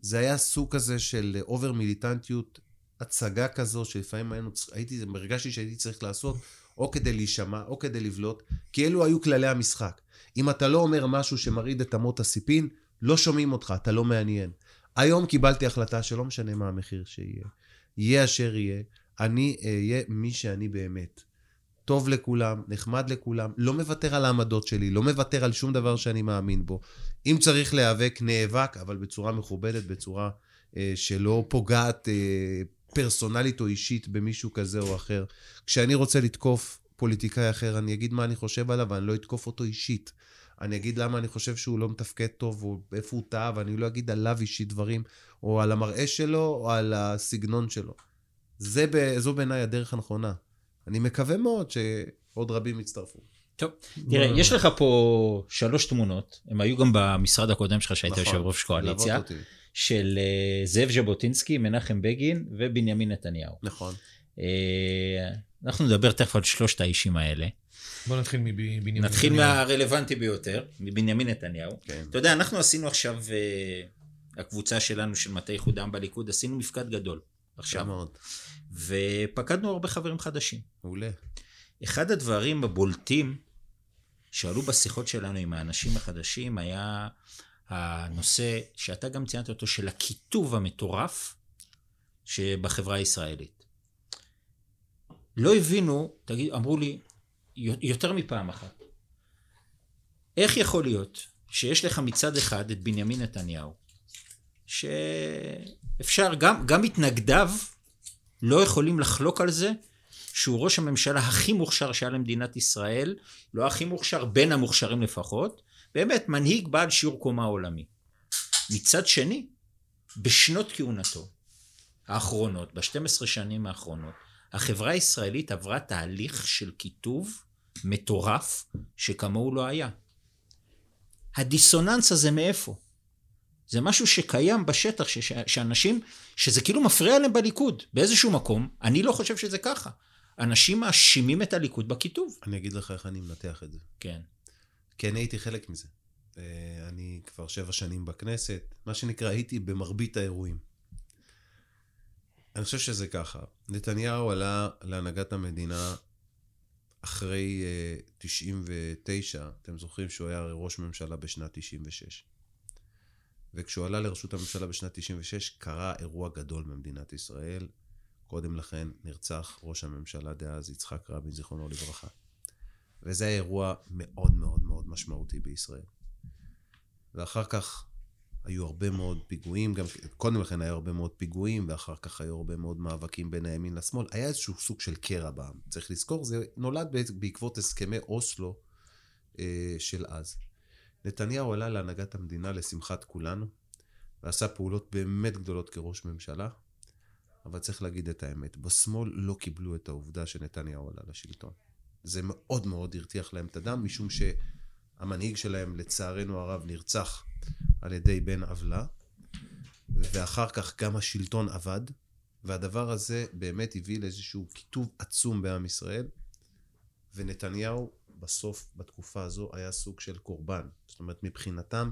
זה היה סוג כזה של אובר מיליטנטיות הצגה כזו שלפעמים היינו, הייתי, הרגשתי שהייתי צריך לעשות או כדי להישמע, או כדי לבלוט, כי אלו היו כללי המשחק. אם אתה לא אומר משהו שמרעיד את אמות הסיפין, לא שומעים אותך, אתה לא מעניין. היום קיבלתי החלטה שלא משנה מה המחיר שיהיה. יהיה אשר יהיה, אני אהיה מי שאני באמת. טוב לכולם, נחמד לכולם, לא מוותר על העמדות שלי, לא מוותר על שום דבר שאני מאמין בו. אם צריך להיאבק, נאבק, אבל בצורה מכובדת, בצורה אה, שלא פוגעת אה, פרסונלית או אישית במישהו כזה או אחר. כשאני רוצה לתקוף פוליטיקאי אחר, אני אגיד מה אני חושב עליו, ואני לא אתקוף אותו אישית. אני אגיד למה אני חושב שהוא לא מתפקד טוב, או איפה הוא טעה, ואני לא אגיד עליו אישית דברים, או על המראה שלו, או על הסגנון שלו. זה, זו בעיניי הדרך הנכונה. אני מקווה מאוד שעוד רבים יצטרפו. טוב, תראה, יש לך פה שלוש תמונות, הם היו גם במשרד הקודם שלך, שהיית נכון, יושב ראש קואליציה. של אה, זאב ז'בוטינסקי, מנחם בגין ובנימין נתניהו. נכון. אה, אנחנו נדבר תכף על שלושת האישים האלה. בוא נתחיל מבנימין. נתחיל נתניהו. מהרלוונטי ביותר, מבנימין נתניהו. כן. אתה יודע, אנחנו עשינו עכשיו, אה, הקבוצה שלנו של מטה איחוד העם בליכוד, עשינו מפקד גדול עכשיו מאוד. ופקדנו הרבה חברים חדשים. מעולה. אחד הדברים הבולטים שעלו בשיחות שלנו עם האנשים החדשים היה הנושא שאתה גם ציינת אותו של הקיטוב המטורף שבחברה הישראלית. לא הבינו, תגיד, אמרו לי יותר מפעם אחת, איך יכול להיות שיש לך מצד אחד את בנימין נתניהו, שאפשר, גם, גם מתנגדיו לא יכולים לחלוק על זה שהוא ראש הממשלה הכי מוכשר שהיה למדינת ישראל, לא הכי מוכשר, בין המוכשרים לפחות, באמת מנהיג בעל שיעור קומה עולמי. מצד שני, בשנות כהונתו האחרונות, ב-12 שנים האחרונות, החברה הישראלית עברה תהליך של קיטוב מטורף שכמוהו לא היה. הדיסוננס הזה מאיפה? זה משהו שקיים בשטח, ש- ש- שאנשים, שזה כאילו מפריע להם בליכוד, באיזשהו מקום, אני לא חושב שזה ככה. אנשים מאשימים את הליכוד בקיטוב. אני אגיד לך איך אני מנתח את זה. כן. כי אני הייתי חלק מזה. אה, אני כבר שבע שנים בכנסת, מה שנקרא, הייתי במרבית האירועים. אני חושב שזה ככה. נתניהו עלה להנהגת המדינה אחרי uh, 99, אתם זוכרים שהוא היה הרי ראש ממשלה בשנת 96. וכשהוא עלה לראשות הממשלה בשנת 96, קרה אירוע גדול במדינת ישראל. קודם לכן נרצח ראש הממשלה דאז, יצחק רבין, זיכרונו לברכה. וזה אירוע מאוד מאוד מאוד משמעותי בישראל. ואחר כך היו הרבה מאוד פיגועים, גם קודם לכן היו הרבה מאוד פיגועים, ואחר כך היו הרבה מאוד מאבקים בין הימין לשמאל. היה איזשהו סוג של קרע בעם. צריך לזכור, זה נולד בעקבות הסכמי אוסלו אה, של אז. נתניהו עלה להנהגת המדינה לשמחת כולנו, ועשה פעולות באמת גדולות כראש ממשלה, אבל צריך להגיד את האמת, בשמאל לא קיבלו את העובדה שנתניהו עלה לשלטון. זה מאוד מאוד הרתיח להם את הדם, משום שהמנהיג שלהם, לצערנו הרב, נרצח על ידי בן עוולה, ואחר כך גם השלטון עבד, והדבר הזה באמת הביא לאיזשהו קיטוב עצום בעם ישראל, ונתניהו בסוף, בתקופה הזו, היה סוג של קורבן. זאת אומרת, מבחינתם,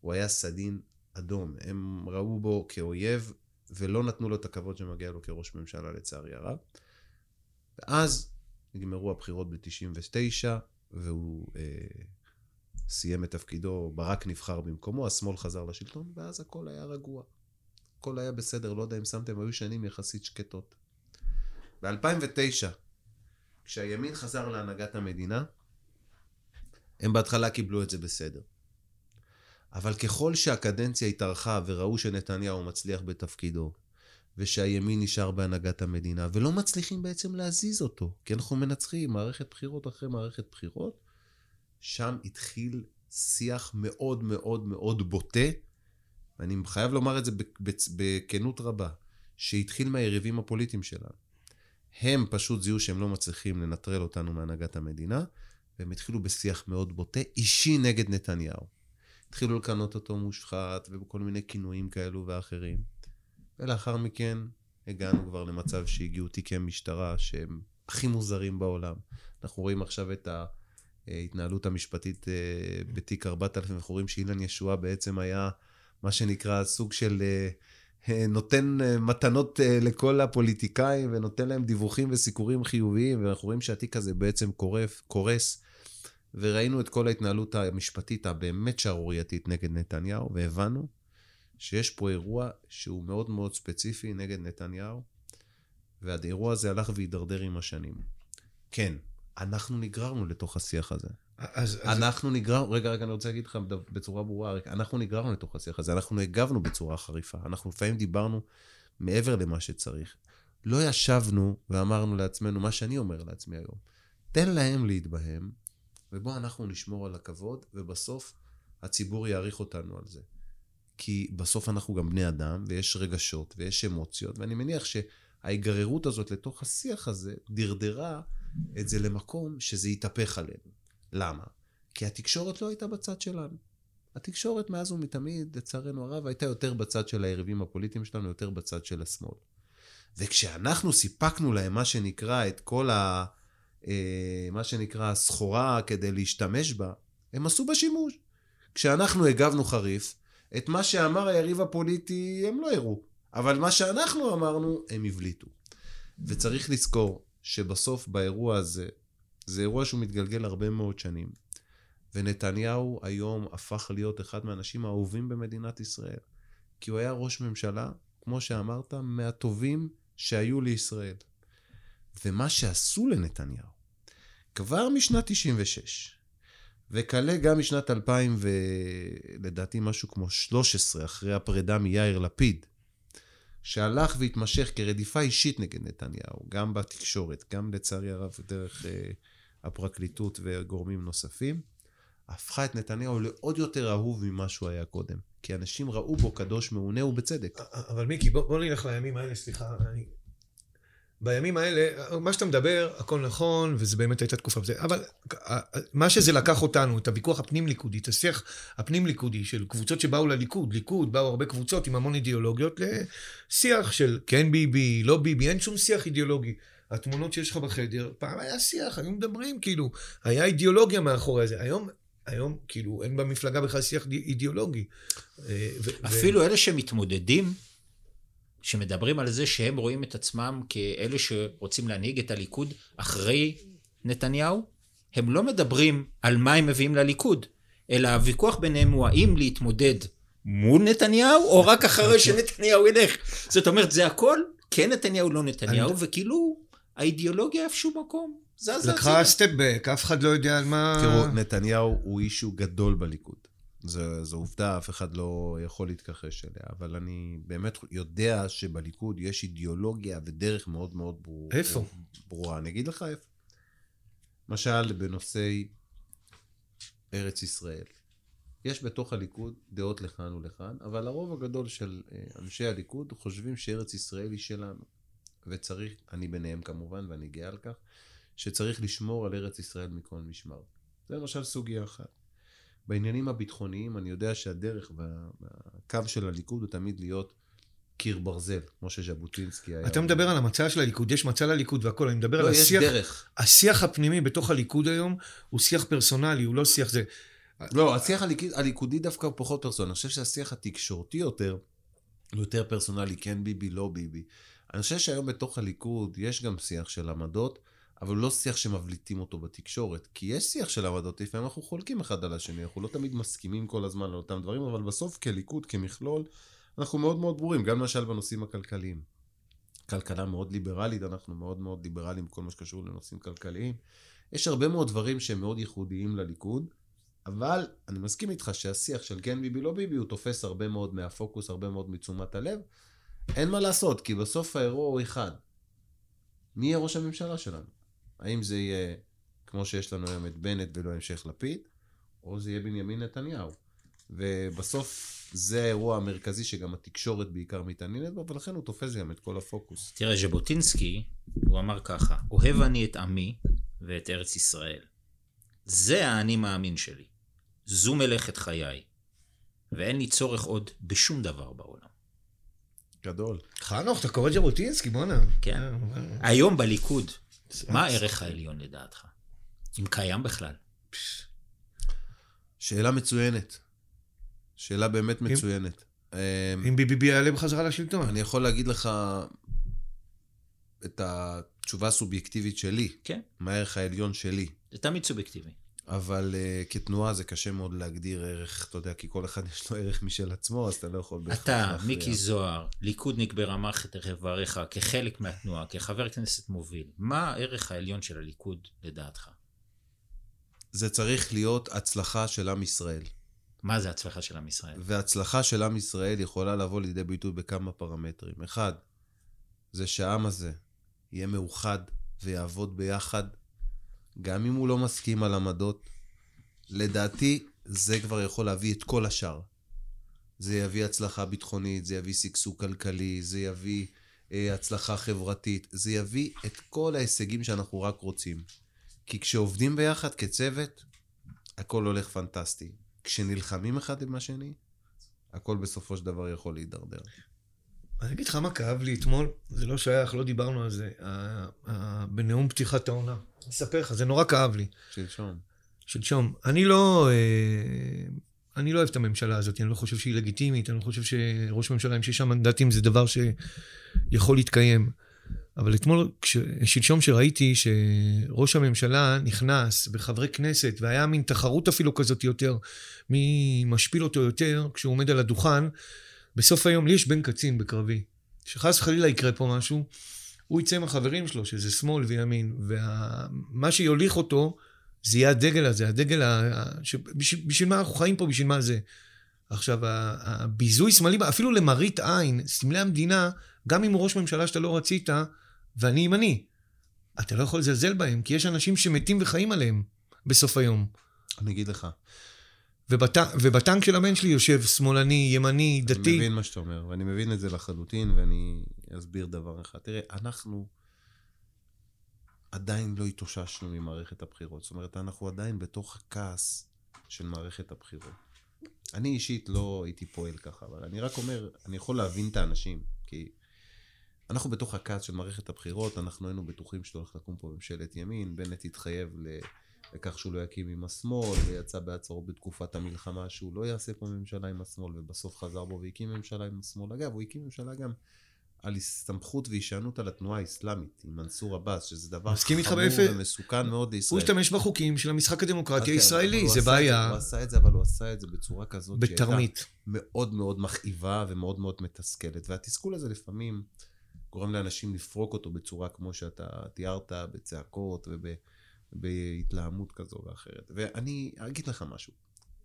הוא היה סדין אדום. הם ראו בו כאויב, ולא נתנו לו את הכבוד שמגיע לו כראש ממשלה, לצערי הרב. ואז נגמרו הבחירות ב-99, והוא אה, סיים את תפקידו, ברק נבחר במקומו, השמאל חזר לשלטון, ואז הכל היה רגוע. הכל היה בסדר, לא יודע אם שמתם, היו שנים יחסית שקטות. ב-2009, כשהימין חזר להנהגת המדינה, הם בהתחלה קיבלו את זה בסדר. אבל ככל שהקדנציה התארכה וראו שנתניהו מצליח בתפקידו, ושהימין נשאר בהנהגת המדינה, ולא מצליחים בעצם להזיז אותו, כי אנחנו מנצחים מערכת בחירות אחרי מערכת בחירות, שם התחיל שיח מאוד מאוד מאוד בוטה, ואני חייב לומר את זה בכנות רבה, שהתחיל מהיריבים הפוליטיים שלנו. הם פשוט זיהו שהם לא מצליחים לנטרל אותנו מהנהגת המדינה, והם התחילו בשיח מאוד בוטה, אישי נגד נתניהו. התחילו לקנות אותו מושחת, ובכל מיני כינויים כאלו ואחרים. ולאחר מכן הגענו כבר למצב שהגיעו תיקי משטרה שהם הכי מוזרים בעולם. אנחנו רואים עכשיו את ההתנהלות המשפטית אה, בתיק 4000, אנחנו רואים שאילן ישועה בעצם היה מה שנקרא סוג של אה, אה, נותן מתנות לכל הפוליטיקאים ונותן להם דיווחים וסיקורים חיוביים, ואנחנו רואים שהתיק הזה בעצם קורף, קורס, וראינו את כל ההתנהלות המשפטית הבאמת שערורייתית נגד נתניהו, והבנו שיש פה אירוע שהוא מאוד מאוד ספציפי נגד נתניהו, והאירוע הזה הלך והידרדר עם השנים. כן, אנחנו נגררנו לתוך השיח הזה. אז, אז אנחנו נגררנו, רגע, רגע, אני רוצה להגיד לך בצורה ברורה, רגע, אנחנו נגררנו לתוך השיח הזה, אנחנו הגבנו בצורה חריפה, אנחנו לפעמים דיברנו מעבר למה שצריך. לא ישבנו ואמרנו לעצמנו מה שאני אומר לעצמי היום. תן להם להתבהם, ובוא אנחנו נשמור על הכבוד, ובסוף הציבור יעריך אותנו על זה. כי בסוף אנחנו גם בני אדם, ויש רגשות, ויש אמוציות, ואני מניח שההיגררות הזאת לתוך השיח הזה דרדרה את זה למקום שזה יתהפך עלינו. למה? כי התקשורת לא הייתה בצד שלנו. התקשורת מאז ומתמיד, לצערנו הרב, הייתה יותר בצד של היריבים הפוליטיים שלנו, יותר בצד של השמאל. וכשאנחנו סיפקנו להם מה שנקרא את כל ה... אה, מה שנקרא הסחורה כדי להשתמש בה, הם עשו בה שימוש. כשאנחנו הגבנו חריף, את מה שאמר היריב הפוליטי הם לא הראו, אבל מה שאנחנו אמרנו, הם הבליטו. וצריך לזכור שבסוף באירוע הזה, זה אירוע שהוא מתגלגל הרבה מאוד שנים. ונתניהו היום הפך להיות אחד מהאנשים האהובים במדינת ישראל. כי הוא היה ראש ממשלה, כמו שאמרת, מהטובים שהיו לישראל. ומה שעשו לנתניהו, כבר משנת 96, וכלה גם משנת 2000 ולדעתי משהו כמו 13, אחרי הפרידה מיאיר לפיד, שהלך והתמשך כרדיפה אישית נגד נתניהו, גם בתקשורת, גם לצערי הרב דרך uh, הפרקליטות וגורמים נוספים, הפכה את נתניהו לעוד יותר אהוב ממה שהוא היה קודם. כי אנשים ראו בו קדוש מעונה ובצדק. אבל מיקי, בוא, בוא נלך לימים האלה, סליחה. אני... בימים האלה, מה שאתה מדבר, הכל נכון, וזה באמת הייתה תקופה אבל מה שזה לקח אותנו, את הוויכוח הפנים-ליכודי, את השיח הפנים-ליכודי של קבוצות שבאו לליכוד, ליכוד, באו הרבה קבוצות עם המון אידיאולוגיות, לשיח של כן ביבי, לא ביבי, אין שום שיח אידיאולוגי. התמונות שיש לך בחדר, פעם היה שיח, היו מדברים, כאילו, היה אידיאולוגיה מאחורי זה. היום, היום, כאילו, אין במפלגה בכלל שיח אידיאולוגי. אה, אפילו ו... אלה שמתמודדים, שמדברים על זה שהם רואים את עצמם כאלה שרוצים להנהיג את הליכוד אחרי נתניהו, הם לא מדברים על מה הם מביאים לליכוד, אלא הוויכוח ביניהם הוא האם להתמודד מול נתניהו, או רק אחרי שנתניהו ילך. זאת אומרת, זה הכל כן נתניהו, לא נתניהו, וכאילו האידיאולוגיה איפשהו מקום. זזה. לקחה סטפבק, אף אחד לא יודע על מה... תראו, נתניהו הוא אישו גדול בליכוד. זו, זו עובדה, אף אחד לא יכול להתכחש אליה, אבל אני באמת יודע שבליכוד יש אידיאולוגיה ודרך מאוד מאוד ברור, איפה? ברורה. אני אגיד לך איפה. למשל, בנושאי ארץ ישראל. יש בתוך הליכוד דעות לכאן ולכאן, אבל הרוב הגדול של אה, אנשי הליכוד חושבים שארץ ישראל היא שלנו. וצריך, אני ביניהם כמובן, ואני גאה על כך, שצריך לשמור על ארץ ישראל מכל משמר. זה למשל סוגיה אחת. בעניינים הביטחוניים, אני יודע שהדרך והקו של הליכוד הוא תמיד להיות קיר ברזל, כמו שז'בוטינסקי היה. אתה מדבר על המצע של הליכוד, יש מצע לליכוד והכל, אני מדבר לא, על השיח... לא, יש דרך. השיח הפנימי בתוך הליכוד היום הוא שיח פרסונלי, הוא לא שיח זה... לא, השיח הליכוד, הליכודי דווקא הוא פחות פרסונלי. אני חושב שהשיח התקשורתי יותר, הוא יותר פרסונלי, כן ביבי, לא ביבי. אני חושב שהיום בתוך הליכוד יש גם שיח של עמדות, אבל לא שיח שמבליטים אותו בתקשורת. כי יש שיח של עמדות, לפעמים אנחנו חולקים אחד על השני, אנחנו לא תמיד מסכימים כל הזמן על אותם דברים, אבל בסוף כליכוד, כמכלול, אנחנו מאוד מאוד ברורים, גם למשל בנושאים הכלכליים. כלכלה מאוד ליברלית, אנחנו מאוד מאוד ליברליים בכל מה שקשור לנושאים כלכליים. יש הרבה מאוד דברים שהם מאוד ייחודיים לליכוד, אבל אני מסכים איתך שהשיח של כן ביבי לא ביבי הוא תופס הרבה מאוד מהפוקוס, הרבה מאוד מתשומת הלב. אין מה לעשות, כי בסוף האירוע הוא אחד. מי יהיה ראש הממשלה שלנו? האם זה יהיה כמו שיש לנו היום את בנט ולא המשך לפיד, או זה יהיה בנימין נתניהו. ובסוף זה האירוע המרכזי שגם התקשורת בעיקר מתעניינת בו, ולכן הוא תופס גם את כל הפוקוס. תראה, ז'בוטינסקי, הוא אמר ככה, אוהב אני את עמי ואת ארץ ישראל. זה האני מאמין שלי. זו מלאכת חיי. ואין לי צורך עוד בשום דבר בעולם. גדול. חנוך, אתה קורא ז'בוטינסקי, בואנה. כן. היום בליכוד, מה הערך העליון לדעתך? אם קיים בכלל? שאלה מצוינת. שאלה באמת מצוינת. אמ, אם ביבי יעלה בחזרה לשלטון. אני יכול להגיד לך את התשובה הסובייקטיבית שלי, כן, מה הערך העליון שלי. זה תמיד סובייקטיבי. אבל uh, כתנועה זה קשה מאוד להגדיר ערך, אתה יודע, כי כל אחד <laughs> יש לו ערך משל עצמו, אז אתה לא יכול בהכרח אתה, להכריע. מיקי זוהר, ליכודניק ברמ"ח את איבריך, כחלק מהתנועה, כחבר כנסת מוביל, מה הערך העליון של הליכוד לדעתך? זה צריך להיות הצלחה של עם ישראל. מה זה הצלחה של עם ישראל? והצלחה של עם ישראל יכולה לבוא לידי ביטוי בכמה פרמטרים. אחד, זה שהעם הזה יהיה מאוחד ויעבוד ביחד, גם אם הוא לא מסכים על עמדות. לדעתי, זה כבר יכול להביא את כל השאר. זה יביא הצלחה ביטחונית, זה יביא שגשוג כלכלי, זה יביא אה, הצלחה חברתית, זה יביא את כל ההישגים שאנחנו רק רוצים. כי כשעובדים ביחד כצוות, הכל הולך פנטסטי. כשנלחמים אחד עם השני, הכל בסופו של דבר יכול להידרדר. אני אגיד לך מה כאב לי אתמול, זה לא שייך, לא דיברנו על זה, בנאום פתיחת העונה. אני אספר לך, זה נורא כאב לי. שלשום. שלשום. אני לא... אה, אני לא אוהב את הממשלה הזאת, אני לא חושב שהיא לגיטימית, אני לא חושב שראש ממשלה עם שישה מנדטים זה דבר שיכול להתקיים. אבל אתמול, כש- שלשום שראיתי שראש הממשלה נכנס בחברי כנסת, והיה מין תחרות אפילו כזאת יותר, מי משפיל אותו יותר כשהוא עומד על הדוכן, בסוף היום, לי יש בן קצין בקרבי. שחס וחלילה יקרה פה משהו, הוא יצא עם החברים שלו, שזה שמאל וימין, ומה שיוליך אותו, זה יהיה הדגל הזה, הדגל ה... ה- שבשביל בשביל מה אנחנו חיים פה, בשביל מה זה. עכשיו, הביזוי סמלי, אפילו למראית עין, סמלי המדינה, גם אם הוא ראש ממשלה שאתה לא רצית, ואני ימני, אתה לא יכול לזלזל בהם, כי יש אנשים שמתים וחיים עליהם בסוף היום. אני אגיד לך, ובת... ובטנק של הבן שלי יושב שמאלני, ימני, אני דתי. מבין מה שאתה אומר, ואני מבין את זה לחלוטין, ואני אסביר דבר אחד. תראה, אנחנו עדיין לא התאוששנו ממערכת הבחירות. זאת אומרת, אנחנו עדיין בתוך הכעס של מערכת הבחירות. אני אישית לא הייתי פועל ככה, אבל אני רק אומר, אני יכול להבין את האנשים, כי אנחנו בתוך הכעס של מערכת הבחירות, אנחנו היינו בטוחים שהולך לקום פה ממשלת ימין, בנט התחייב ל... לכך שהוא לא יקים עם השמאל, ויצא בהצהרות בתקופת המלחמה שהוא לא יעשה פה ממשלה עם השמאל, ובסוף חזר בו והקים ממשלה עם השמאל. אגב, הוא הקים ממשלה גם על הסתמכות והישענות על התנועה האסלאמית, עם מנסור עבאס, שזה דבר חמור. ומסוכן מאוד הוא לישראל. השתמש בחוקים של המשחק הדמוקרטי אוקיי, הישראלי, הוא זה בעיה הוא עשה את זה, אבל הוא עשה את זה בצורה כזאת בתרמית. מאוד מאוד מכאיבה ומאוד מאוד מתסכלת. והתסכול הזה לפעמים גורם לאנשים לפרוק אותו בצורה כמו שאתה תיארת, בצעקות ובהתלהמות כזו ואחרת. ואני אגיד לך משהו,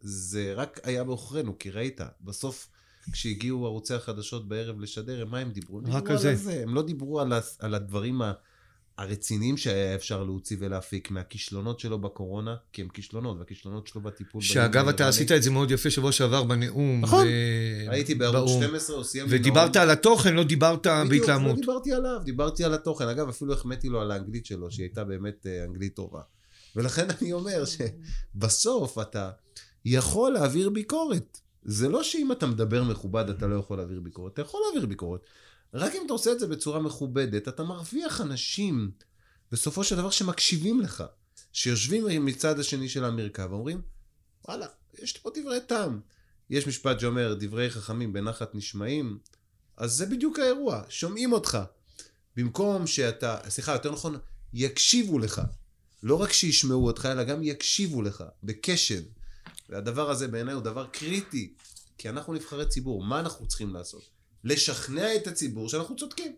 זה רק היה בעוכרינו, כי ראית, בסוף כשהגיעו ערוצי החדשות בערב לשדר, מה הם דיברו? הם רק דיברו על זה. זה. הם לא דיברו על, ה- על הדברים ה- הרציניים שהיה אפשר להוציא ולהפיק מהכישלונות שלו בקורונה, כי הם כישלונות, והכישלונות שלו בטיפול... שאגב, אתה. עשית את זה מאוד יפה שבוע שעבר בנאום. נכון. ב- הייתי בערוץ באו"ם. 12, הוא סיים... ודיברת על התוכן, לא דיברת בדיוק, בהתלהמות. לא דיברתי עליו, דיברתי על התוכן. אגב, אפילו החמאתי לו על האנגלית שלו, שהיא הייתה באמת אה, אנגלית טובה. ולכן אני אומר <laughs> שבסוף אתה יכול להעביר ביקורת. זה לא שאם אתה מדבר מכובד אתה לא יכול להעביר ביקורת, אתה יכול להעביר ביקורת. רק אם אתה עושה את זה בצורה מכובדת, אתה מרוויח אנשים, בסופו של דבר, שמקשיבים לך. שיושבים מצד השני של המרכב ואומרים, וואלה, יש פה דברי טעם. יש משפט שאומר, דברי חכמים בנחת נשמעים, אז זה בדיוק האירוע, שומעים אותך. במקום שאתה, סליחה, יותר נכון, יקשיבו לך. לא רק שישמעו אותך, אלא גם יקשיבו לך, בקשב. והדבר הזה בעיניי הוא דבר קריטי, כי אנחנו נבחרי ציבור, מה אנחנו צריכים לעשות? לשכנע את הציבור שאנחנו צודקים.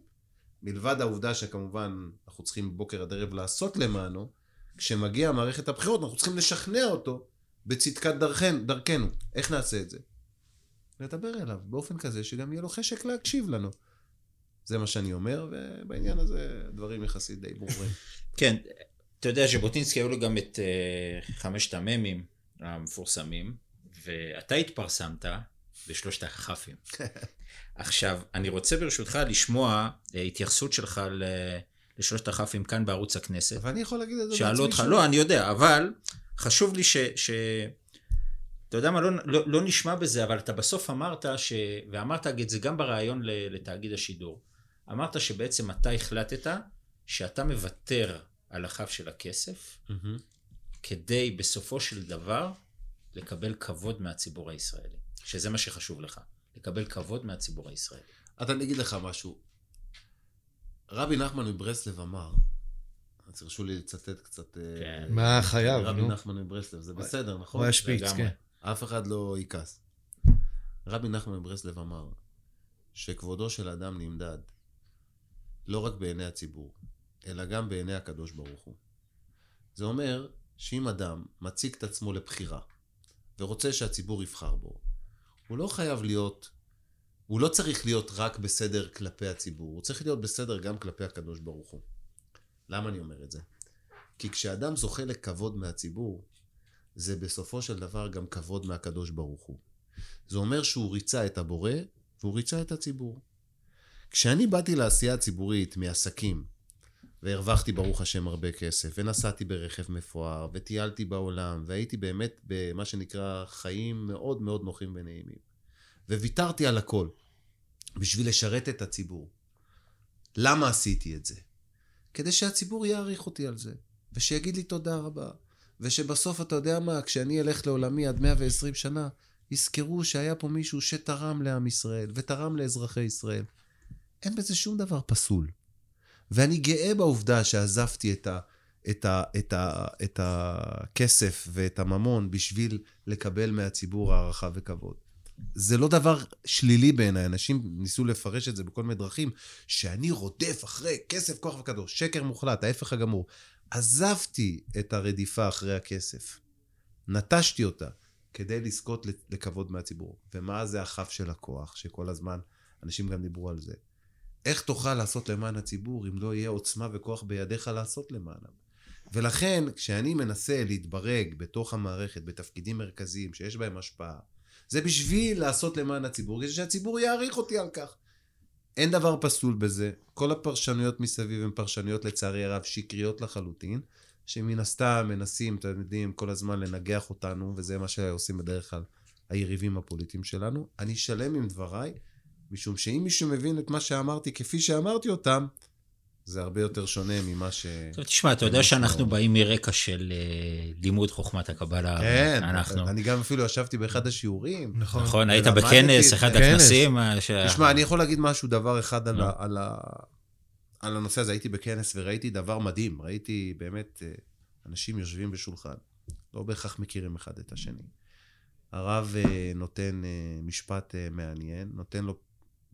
מלבד העובדה שכמובן אנחנו צריכים בוקר עד ערב לעשות למענו, כשמגיע מערכת הבחירות אנחנו צריכים לשכנע אותו בצדקת דרכן, דרכנו. איך נעשה את זה? לדבר אליו באופן כזה שגם יהיה לו חשק להקשיב לנו. זה מה שאני אומר, ובעניין הזה דברים יחסית די ברורים. <laughs> כן, אתה יודע, ז'בוטינסקי היו לו גם את uh, חמשת המ"מים המפורסמים, ואתה התפרסמת בשלושת הכ"פים. <laughs> עכשיו, אני רוצה ברשותך לשמוע uh, התייחסות שלך ל... לשלושת הכ"פים כאן בערוץ הכנסת. אבל אני יכול להגיד את זה שאלו אותך. לא, אני יודע, אבל חשוב לי ש... ש... אתה יודע מה, לא, לא, לא נשמע בזה, אבל אתה בסוף אמרת, ש... ואמרת את זה גם בריאיון לתאגיד השידור, אמרת שבעצם אתה החלטת שאתה מוותר על הכף של הכסף, מהמם. כדי בסופו של דבר לקבל כבוד מהציבור הישראלי, שזה מה שחשוב לך. לקבל כבוד מהציבור הישראלי. אז אני אגיד לך משהו. רבי נחמן מברסלב אמר, אז הרשו לי לצטט קצת... אה, כן. מה חייב, רבי נו? נחמן מברסלב, זה בסדר, נכון? הוא היה שפיץ. כן. אף אחד לא יכעס. רבי נחמן מברסלב אמר שכבודו של אדם נמדד לא רק בעיני הציבור, אלא גם בעיני הקדוש ברוך הוא. זה אומר שאם אדם מציג את עצמו לבחירה ורוצה שהציבור יבחר בו, הוא לא חייב להיות, הוא לא צריך להיות רק בסדר כלפי הציבור, הוא צריך להיות בסדר גם כלפי הקדוש ברוך הוא. למה אני אומר את זה? כי כשאדם זוכה לכבוד מהציבור, זה בסופו של דבר גם כבוד מהקדוש ברוך הוא. זה אומר שהוא ריצה את הבורא והוא ריצה את הציבור. כשאני באתי לעשייה הציבורית מעסקים, והרווחתי ברוך השם הרבה כסף, ונסעתי ברכב מפואר, וטיילתי בעולם, והייתי באמת במה שנקרא חיים מאוד מאוד נוחים ונעימים. וויתרתי על הכל בשביל לשרת את הציבור. למה עשיתי את זה? כדי שהציבור יעריך אותי על זה, ושיגיד לי תודה רבה. ושבסוף, אתה יודע מה, כשאני אלך לעולמי עד 120 שנה, יזכרו שהיה פה מישהו שתרם לעם ישראל, ותרם לאזרחי ישראל. אין בזה שום דבר פסול. ואני גאה בעובדה שעזבתי את, ה, את, ה, את, ה, את הכסף ואת הממון בשביל לקבל מהציבור הערכה וכבוד. זה לא דבר שלילי בעיניי, אנשים ניסו לפרש את זה בכל מיני דרכים, שאני רודף אחרי כסף, כוח וקדוש. שקר מוחלט, ההפך הגמור. עזבתי את הרדיפה אחרי הכסף, נטשתי אותה, כדי לזכות לכבוד מהציבור. ומה זה הכף של הכוח, שכל הזמן אנשים גם דיברו על זה. איך תוכל לעשות למען הציבור אם לא יהיה עוצמה וכוח בידיך לעשות למענם? ולכן, כשאני מנסה להתברג בתוך המערכת, בתפקידים מרכזיים שיש בהם השפעה, זה בשביל לעשות למען הציבור, כדי שהציבור יעריך אותי על כך. אין דבר פסול בזה. כל הפרשנויות מסביב הן פרשנויות לצערי הרב שקריות לחלוטין, שמן הסתם מנסים, אתם יודעים, כל הזמן לנגח אותנו, וזה מה שעושים בדרך כלל היריבים הפוליטיים שלנו. אני שלם עם דבריי, משום שאם מישהו מבין את מה שאמרתי כפי שאמרתי אותם, זה הרבה יותר שונה ממה ש... טוב, תשמע, אתה יודע שאנחנו באים מרקע של אה, לימוד חוכמת הקבלה. כן, אנחנו... אני גם אפילו ישבתי באחד השיעורים. נכון. נכון, היית בכנס, אחד. הכנסים. ש- תשמע, אני יכול להגיד משהו, דבר אחד על, נו. ה, על, ה, על הנושא הזה. הייתי בכנס וראיתי דבר מדהים. ראיתי באמת אה, אנשים יושבים בשולחן, לא בהכרח מכירים אחד את השני. הרב אה, נותן משפט מעניין, נותן לו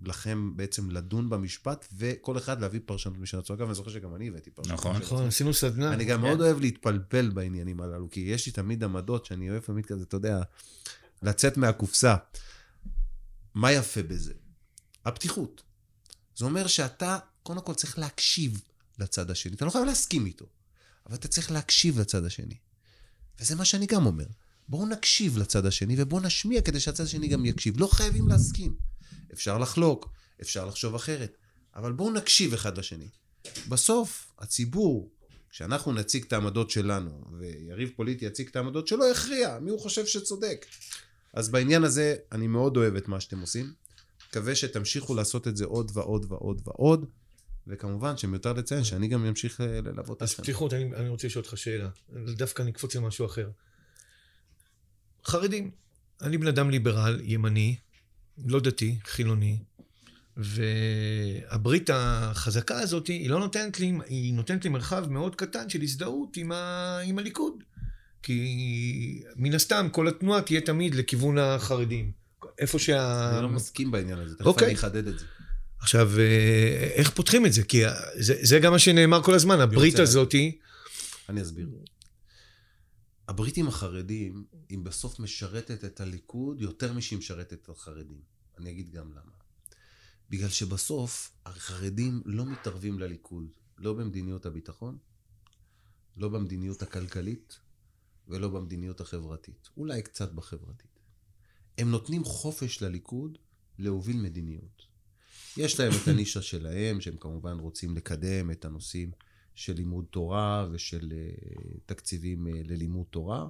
לכם בעצם לדון במשפט, וכל אחד להביא פרשנות משל עצמו. אגב, אני זוכר שגם אני הבאתי פרשנות נכון. נכון. עשינו סדנה. אני גם מאוד אוהב להתפלפל בעניינים הללו, כי יש לי תמיד עמדות שאני אוהב תמיד כזה, אתה יודע, לצאת מהקופסה. מה יפה בזה? הפתיחות. זה אומר שאתה, קודם כל צריך להקשיב לצד השני. אתה לא חייב להסכים איתו, אבל אתה צריך להקשיב לצד השני. וזה מה שאני גם אומר. בואו נקשיב לצד השני ובואו נשמיע כדי שהצד השני גם יקשיב. לא חייבים להסכים. אפשר לחלוק, אפשר לחשוב אחרת, אבל בואו נקשיב אחד לשני. בסוף, הציבור, כשאנחנו נציג את העמדות שלנו, ויריב פוליטי יציג את העמדות שלו, יכריע מי הוא חושב שצודק. אז בעניין הזה, אני מאוד אוהב את מה שאתם עושים. מקווה שתמשיכו לעשות את זה עוד ועוד ועוד ועוד, וכמובן שמיותר לציין שאני גם אמשיך אה, ללוות אז אתכם. פתיחות, אני, אני רוצה לשאול אותך שאלה. דווקא נקפוץ למשהו אחר. חרדים. אני בן אדם ליברל, ימני, לא דתי, חילוני, והברית החזקה הזאת, היא לא נותנת לי, היא נותנת לי מרחב מאוד קטן של הזדהות עם, ה, עם הליכוד. כי מן הסתם כל התנועה תהיה תמיד לכיוון החרדים. איפה שה... אני לא מסכים בעניין הזה, תכף אוקיי. אני אחדד את זה. עכשיו, אה, איך פותחים את זה? כי זה, זה גם מה שנאמר כל הזמן, הברית הזאתי... אני אסביר. הבריטים החרדים, אם בסוף משרתת את הליכוד יותר משהיא משרתת את החרדים. אני אגיד גם למה. בגלל שבסוף החרדים לא מתערבים לליכוד, לא במדיניות הביטחון, לא במדיניות הכלכלית ולא במדיניות החברתית. אולי קצת בחברתית. הם נותנים חופש לליכוד להוביל מדיניות. יש להם את הנישה שלהם, שהם כמובן רוצים לקדם את הנושאים של לימוד תורה ושל uh, תקציבים uh, ללימוד תורה.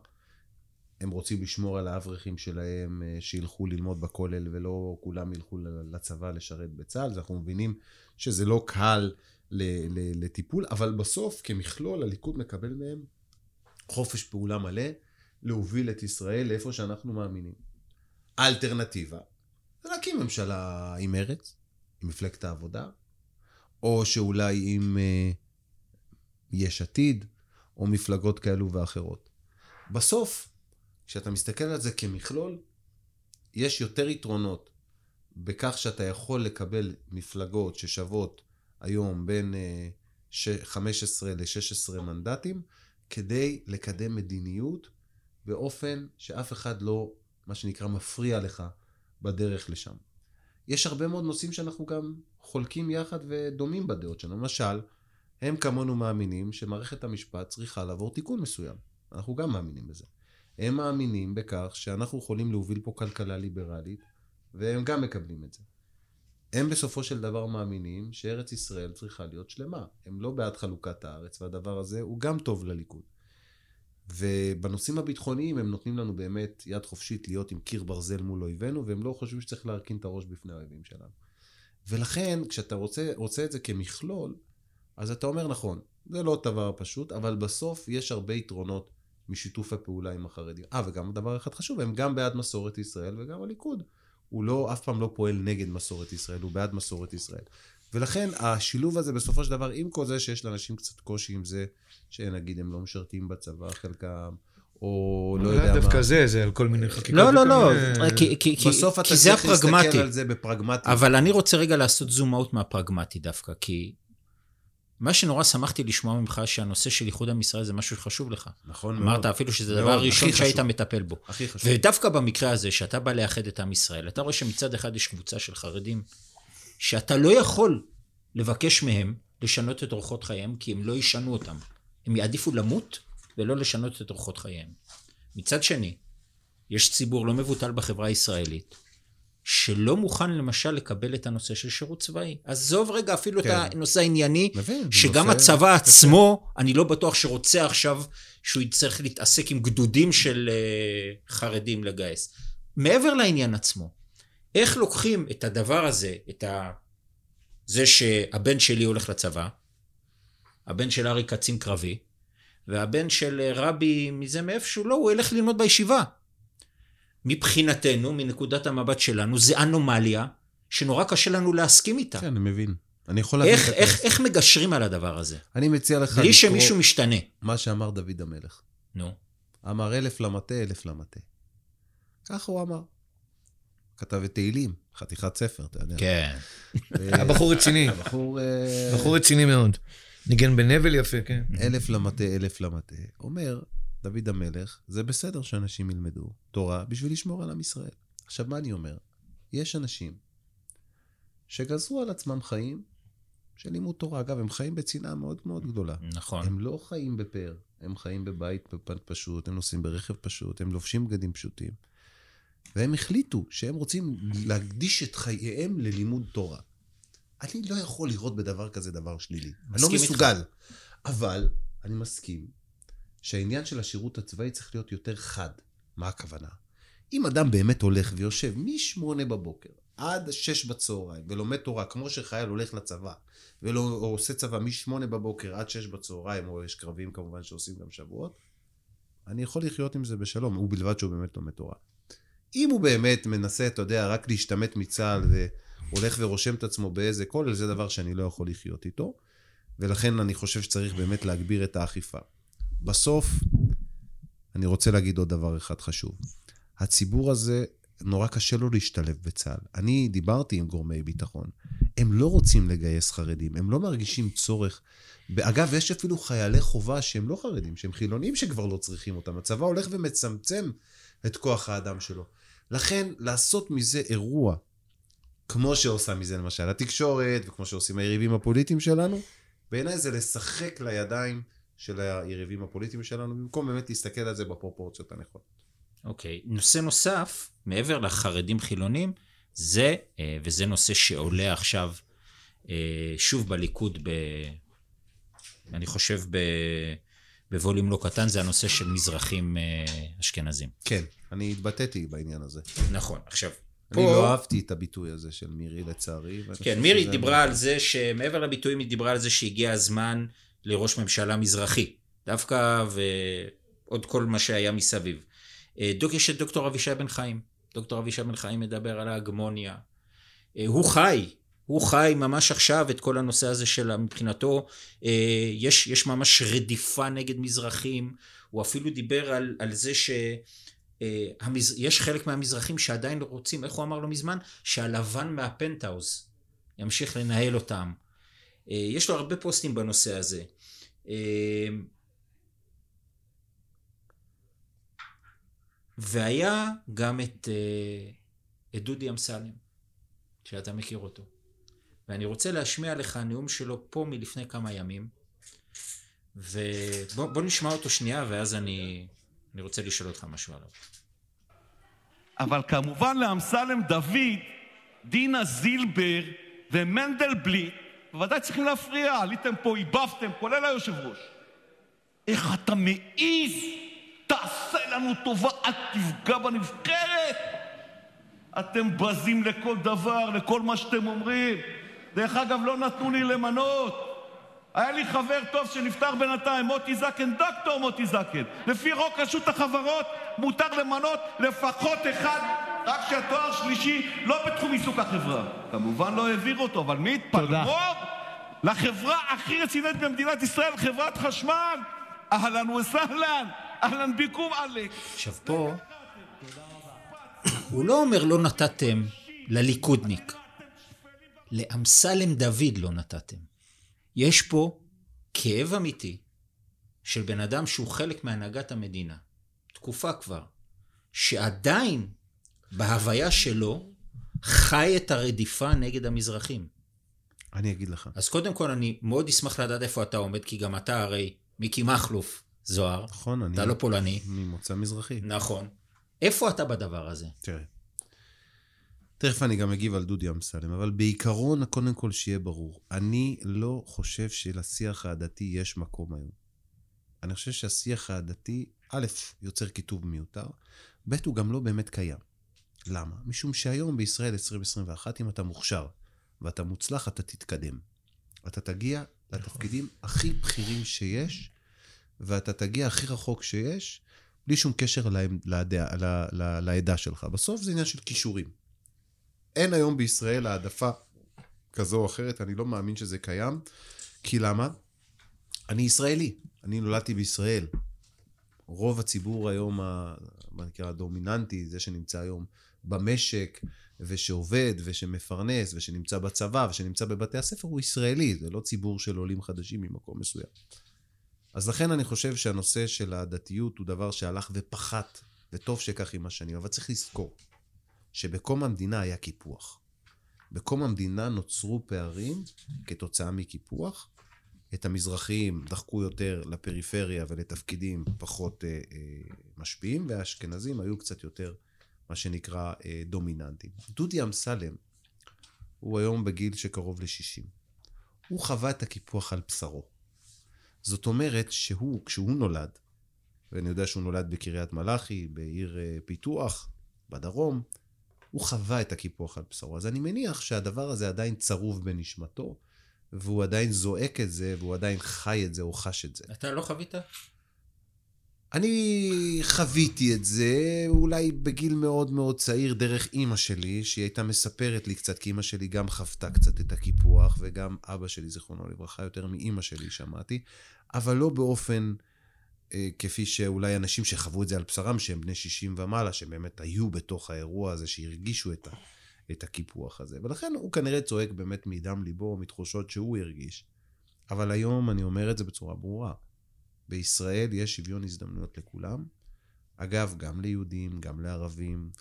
הם רוצים לשמור על האברכים שלהם uh, שילכו ללמוד בכולל ולא כולם ילכו לצבא לשרת בצה"ל. אז אנחנו מבינים שזה לא קל לטיפול, אבל בסוף כמכלול הליכוד מקבל מהם חופש פעולה מלא להוביל את ישראל לאיפה שאנחנו מאמינים. האלטרנטיבה זה להקים ממשלה עם מרץ, עם מפלגת העבודה, או שאולי עם אה, יש עתיד, או מפלגות כאלו ואחרות. בסוף, כשאתה מסתכל על זה כמכלול, יש יותר יתרונות בכך שאתה יכול לקבל מפלגות ששוות היום בין אה, ש- 15 ל-16 מנדטים, כדי לקדם מדיניות באופן שאף אחד לא, מה שנקרא, מפריע לך בדרך לשם. יש הרבה מאוד נושאים שאנחנו גם חולקים יחד ודומים בדעות שלנו. למשל, הם כמונו מאמינים שמערכת המשפט צריכה לעבור תיקון מסוים. אנחנו גם מאמינים בזה. הם מאמינים בכך שאנחנו יכולים להוביל פה כלכלה ליברלית, והם גם מקבלים את זה. הם בסופו של דבר מאמינים שארץ ישראל צריכה להיות שלמה. הם לא בעד חלוקת הארץ, והדבר הזה הוא גם טוב לליכוד. ובנושאים הביטחוניים הם נותנים לנו באמת יד חופשית להיות עם קיר ברזל מול אויבינו, והם לא חושבים שצריך להרכין את הראש בפני האויבים שלנו. ולכן, כשאתה רוצה, רוצה את זה כמכלול, אז אתה אומר, נכון, זה לא דבר פשוט, אבל בסוף יש הרבה יתרונות משיתוף הפעולה עם החרדים. אה, וגם דבר אחד חשוב, הם גם בעד מסורת ישראל וגם הליכוד. הוא לא, אף פעם לא פועל נגד מסורת ישראל, הוא בעד מסורת ישראל. ולכן השילוב הזה בסופו של דבר, עם כל זה שיש לאנשים קצת קושי עם זה, שנגיד הם לא משרתים בצבא חלקם, או לא יודע מה. דווקא זה, זה על כל מיני חקיקות. לא, לא, לא, מיני- כי- כי כי- בסוף אתה זה צריך להסתכל הפרגמטי. על זה בפרגמטי. אבל אני רוצה רגע לעשות זום אאוט מהפרגמטי דווקא, כי מה שנורא שמחתי לשמוע ממך, שהנושא של איחוד עם ישראל זה משהו שחשוב לך. נכון אמרת מאוד. אפילו שזה הדבר הראשון שהיית. מטפל בו. הכי חשוב. ודווקא במקרה הזה, שאתה בא לאחד את עם ישראל, אתה רואה שמצד אחד יש קבוצה של חרדים, שאתה לא יכול לבקש מהם לשנות את אורחות חייהם, כי הם לא ישנו אותם. הם יעדיפו למות ולא לשנות את אורחות חייהם. מצד שני, יש ציבור לא מבוטל בחברה הישראלית, שלא מוכן למשל לקבל את הנושא של שירות צבאי. עזוב רגע אפילו כן. את הנושא הענייני, מבין, שגם נושא הצבא עצמו, אני לא בטוח שרוצה עכשיו שהוא יצטרך להתעסק עם גדודים של uh, חרדים לגייס. מעבר לעניין עצמו, איך לוקחים את הדבר הזה, את ה... זה שהבן שלי הולך לצבא, הבן של ארי קצין קרבי, והבן של אה, רבי מזה מאיפשהו, לא, הוא ילך ללמוד בישיבה. מבחינתנו, מנקודת המבט שלנו, זה אנומליה שנורא קשה לנו להסכים איתה. כן, אני מבין. אני יכול להבין איך, את איך. איך מגשרים על הדבר הזה? אני מציע לך בלי שמישהו משתנה. מה שאמר דוד המלך. נו. אמר אלף למטה, אלף למטה. ככה הוא אמר. כתב את תהילים, חתיכת ספר, אתה יודע. כן. ו- הבחור רציני, הבחור... אה, בחור רציני מאוד. ניגן בנבל יפה, כן. אלף למטה, אלף למטה. אומר דוד המלך, זה בסדר שאנשים ילמדו תורה בשביל לשמור על עם ישראל. עכשיו, מה אני אומר? יש אנשים שגזרו על עצמם חיים של לימוד תורה. אגב, הם חיים בצנעה מאוד מאוד גדולה. נכון. הם לא חיים בפאר, הם חיים בבית פשוט, הם נוסעים ברכב פשוט, הם לובשים בגדים פשוטים. והם החליטו שהם רוצים להקדיש את חייהם ללימוד תורה. אני לא יכול לראות בדבר כזה דבר שלילי. אני לא מסכים איתך. מסוגל. אבל אני מסכים שהעניין של השירות הצבאי צריך להיות יותר חד. מה הכוונה? אם אדם באמת הולך ויושב מ-8 בבוקר עד 6 בצהריים ולומד תורה, כמו שחייל הולך לצבא, ולא, או עושה צבא מ-8 בבוקר עד 6 בצהריים, או יש קרבים כמובן שעושים גם שבועות, אני יכול לחיות עם זה בשלום, ובלבד שהוא באמת לומד תורה. אם הוא באמת מנסה, אתה יודע, רק להשתמט מצה"ל והולך ורושם את עצמו באיזה כולל, זה דבר שאני לא יכול לחיות איתו, ולכן אני חושב שצריך באמת להגביר את האכיפה. בסוף, אני רוצה להגיד עוד דבר אחד חשוב. הציבור הזה, נורא קשה לו להשתלב בצה"ל. אני דיברתי עם גורמי ביטחון. הם לא רוצים לגייס חרדים, הם לא מרגישים צורך. אגב, יש אפילו חיילי חובה שהם לא חרדים, שהם חילונים שכבר לא צריכים אותם. הצבא הולך ומצמצם את כוח האדם שלו. לכן, לעשות מזה אירוע, כמו שעושה מזה למשל התקשורת, וכמו שעושים היריבים הפוליטיים שלנו, בעיניי זה לשחק לידיים של היריבים הפוליטיים שלנו, במקום באמת להסתכל על זה בפרופורציות הנכונות. אוקיי. נושא נוסף, מעבר לחרדים חילונים, זה, אה, וזה נושא שעולה עכשיו אה, שוב בליכוד, ב, אני חושב ב, בווליום לא קטן, זה הנושא של מזרחים אה, אשכנזים. כן, אני התבטאתי בעניין הזה. נכון. עכשיו, אני לא אהבתי את הביטוי הזה של מירי לצערי. כן, מירי דיברה על זה שמעבר לביטויים היא דיברה על זה שהגיע הזמן לראש ממשלה מזרחי. דווקא ועוד כל מה שהיה מסביב. אה, דוק, יש את דוקטור אבישי בן חיים. דוקטור אבישי בן חיים מדבר על ההגמוניה אה, הוא חי, הוא חי ממש עכשיו את כל הנושא הזה של מבחינתו, אה, יש, יש ממש רדיפה נגד מזרחים, הוא אפילו דיבר על, על זה ש... יש חלק מהמזרחים שעדיין לא רוצים, איך הוא אמר לא מזמן? שהלבן מהפנטהאוז ימשיך לנהל אותם. יש לו הרבה פוסטים בנושא הזה. והיה גם את, את דודי אמסלם, שאתה מכיר אותו. ואני רוצה להשמיע לך נאום שלו פה מלפני כמה ימים, ובוא נשמע אותו שנייה, ואז אני, אני רוצה לשאול אותך משהו עליו. אבל כמובן לאמסלם דוד, דינה זילבר ומנדלבליט, בוודאי צריכים להפריע. עליתם פה, עיבבתם, כולל היושב ראש. איך אתה מעז? תעשה לנו טובה, אל תפגע בנבחרת. רק שהתואר שלישי לא בתחום עיסוק החברה. כמובן לא העביר אותו, אבל מי התפלמור? לחברה הכי רצינית במדינת ישראל, חברת חשמל. אהלן וסהלן, אהלן ביקום עלק. עכשיו פה, הוא לא אומר לא נתתם לליכודניק. לאמסלם דוד לא נתתם. יש פה כאב אמיתי של בן אדם שהוא חלק מהנהגת המדינה, תקופה כבר, שעדיין בהוויה שלו חי את הרדיפה נגד המזרחים. אני אגיד לך. אז קודם כל אני מאוד אשמח לדעת איפה אתה עומד, כי גם אתה הרי מיקי מכלוף זוהר. נכון, אני... אתה לא פולני. ממוצא מזרחי. נכון. איפה אתה בדבר הזה? תראה. תכף אני גם אגיב על דודי אמסלם, אבל בעיקרון, קודם כל שיהיה ברור, אני לא חושב שלשיח העדתי יש מקום היום. אני חושב שהשיח העדתי, א', יוצר כיתוב מיותר, ב', הוא גם לא באמת קיים. למה? משום שהיום בישראל 2021, אם אתה מוכשר ואתה מוצלח, אתה תתקדם. אתה תגיע לתפקידים הכי בכירים שיש, ואתה תגיע הכי רחוק שיש, בלי שום קשר לעדה, לעדה שלך. בסוף זה עניין של כישורים. אין היום בישראל העדפה כזו או אחרת, אני לא מאמין שזה קיים. כי למה? אני ישראלי, אני נולדתי בישראל. רוב הציבור היום, מה נקרא, הדומיננטי, זה שנמצא היום במשק, ושעובד, ושמפרנס, ושנמצא בצבא, ושנמצא בבתי הספר, הוא ישראלי, זה לא ציבור של עולים חדשים ממקום מסוים. אז לכן אני חושב שהנושא של הדתיות הוא דבר שהלך ופחת, וטוב שכך עם השנים, אבל צריך לזכור. שבקום המדינה היה קיפוח. בקום המדינה נוצרו פערים כתוצאה מקיפוח. את המזרחים דחקו יותר לפריפריה ולתפקידים פחות אה, אה, משפיעים, והאשכנזים היו קצת יותר, מה שנקרא, אה, דומיננטיים. דודי אמסלם הוא היום בגיל שקרוב ל-60. הוא חווה את הקיפוח על בשרו. זאת אומרת שהוא, כשהוא נולד, ואני יודע שהוא נולד בקריית מלאכי, בעיר אה, פיתוח, בדרום, הוא חווה את הקיפוח על בשרו. אז אני מניח שהדבר הזה עדיין צרוב בנשמתו, והוא עדיין זועק את זה, והוא עדיין חי את זה או חש את זה. אתה לא חווית? אני חוויתי את זה אולי בגיל מאוד מאוד צעיר דרך אימא שלי, שהיא הייתה מספרת לי קצת, כי אימא שלי גם חוותה קצת את הקיפוח, וגם אבא שלי, זיכרונו לברכה, יותר מאימא שלי שמעתי, אבל לא באופן אה, כפי שאולי אנשים שחוו את זה על בשרם, שהם בני 60 ומעלה, שבאמת היו בתוך האירוע הזה, שהרגישו את, ה, את הקיפוח הזה. ולכן הוא כנראה צועק באמת מדם ליבו, מתחושות שהוא הרגיש. אבל היום אני אומר את זה בצורה ברורה. בישראל יש שוויון הזדמנויות לכולם. אגב, גם ליהודים, גם לערבים,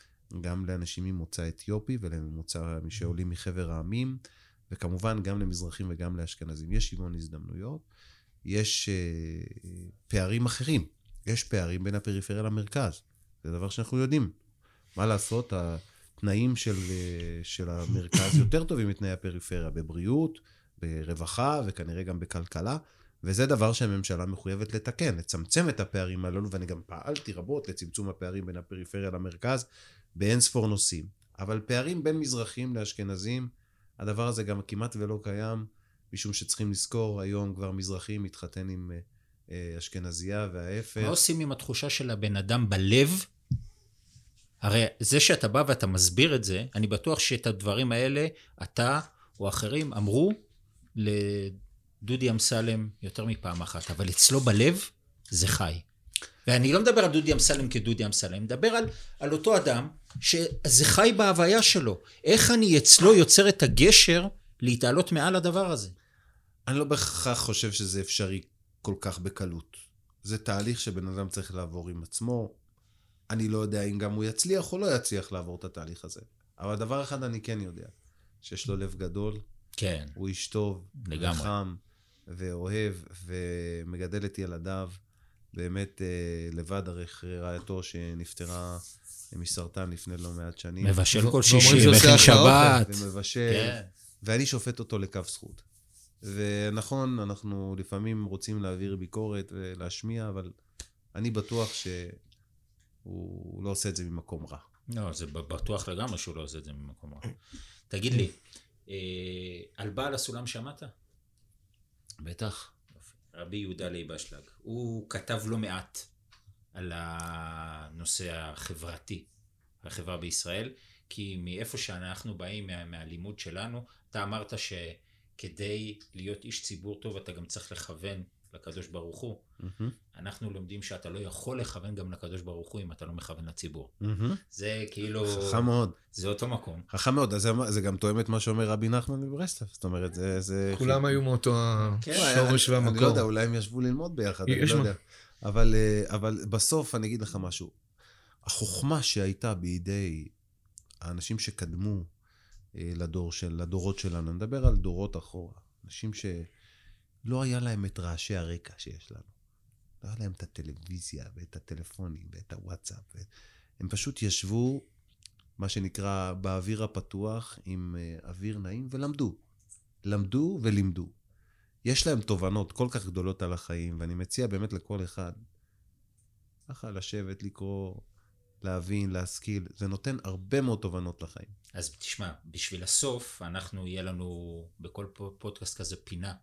גם לאנשים ממוצא אתיופי ולמוצא שעולים מחבר העמים, וכמובן גם למזרחים וגם לאשכנזים. יש שוויון הזדמנויות. יש uh, פערים אחרים. יש פערים בין הפריפריה למרכז. זה דבר שאנחנו יודעים. מה לעשות, התנאים של, uh, של המרכז יותר טובים מתנאי הפריפריה, בבריאות, ברווחה וכנראה גם בכלכלה, וזה דבר שהממשלה מחויבת לתקן, לצמצם את הפערים הללו, ואני גם פעלתי רבות לצמצום הפערים בין הפריפריה למרכז באין ספור נושאים. אבל פערים בין מזרחים לאשכנזים, הדבר הזה גם כמעט ולא קיים. משום שצריכים לזכור, היום כבר מזרחי מתחתן עם אה, אה, אשכנזייה וההפך. מה עושים עם התחושה של הבן אדם בלב, הרי זה שאתה בא ואתה מסביר את זה, אני בטוח שאת הדברים האלה, אתה או אחרים אמרו לדודי אמסלם יותר מפעם אחת, אבל אצלו בלב זה חי. ואני לא מדבר על דודי אמסלם כדודי אמסלם, אני מדבר על, על אותו אדם שזה חי בהוויה שלו. איך אני אצלו יוצר את הגשר להתעלות מעל הדבר הזה? אני לא בהכרח חושב שזה אפשרי כל כך בקלות. זה תהליך שבן אדם צריך לעבור עם עצמו. אני לא יודע אם גם הוא יצליח או לא יצליח לעבור את התהליך הזה. אבל דבר אחד אני כן יודע, שיש לו לב גדול, כן, הוא איש טוב, לגמרי. חכם ואוהב ומגדל את ילדיו. באמת אה, לבד הרי אחרי רעייתו שנפטרה מסרטן לפני לא מעט שנים. מבשל כל שישי, מכין שבת. ומבשל, כן. ואני שופט אותו לכף זכות. ונכון, אנחנו לפעמים רוצים להעביר ביקורת ולהשמיע, אבל אני בטוח שהוא לא עושה את זה ממקום רע. לא, זה בטוח לגמרי שהוא לא עושה את זה ממקום רע. תגיד לי, אה, על בעל הסולם שמעת? בטח. רבי יהודה לייב אשלג. הוא כתב לא מעט על הנושא החברתי, החברה בישראל, כי מאיפה שאנחנו באים, מה, מהלימוד שלנו, אתה אמרת שכדי להיות איש ציבור טוב אתה גם צריך לכוון לקדוש ברוך הוא. אנחנו לומדים שאתה לא יכול לכוון גם לקדוש ברוך הוא אם אתה לא מכוון לציבור. זה כאילו... חכם מאוד. זה אותו מקום. חכם מאוד, אז זה, זה גם תואם את מה שאומר רבי נחמן מברסלב. זאת אומרת, זה... זה כולם היו מאותו כן, השורש אני לא והמקור. יודע, אולי הם ישבו ללמוד ביחד, אני לא מה. יודע. אבל, אה, אבל בסוף אני אגיד לך משהו. החוכמה שהייתה בידי האנשים שקדמו אה, לדור של, לדורות שלנו, אני מדבר על דורות אחורה, אנשים שלא היה להם את רעשי הרקע שיש לנו. לא היה להם את הטלוויזיה ואת הטלפונים ואת הוואטסאפ. ו... הם פשוט ישבו, מה שנקרא, באוויר הפתוח עם אה, אוויר נעים ולמדו. למדו ולימדו. יש להם תובנות כל כך גדולות על החיים, ואני מציע באמת לכל אחד, ככה לשבת, לקרוא, להבין, להשכיל. זה נותן הרבה מאוד תובנות לחיים. אז תשמע, בשביל הסוף, אנחנו, יהיה לנו בכל פו- פודקאסט כזה פינה,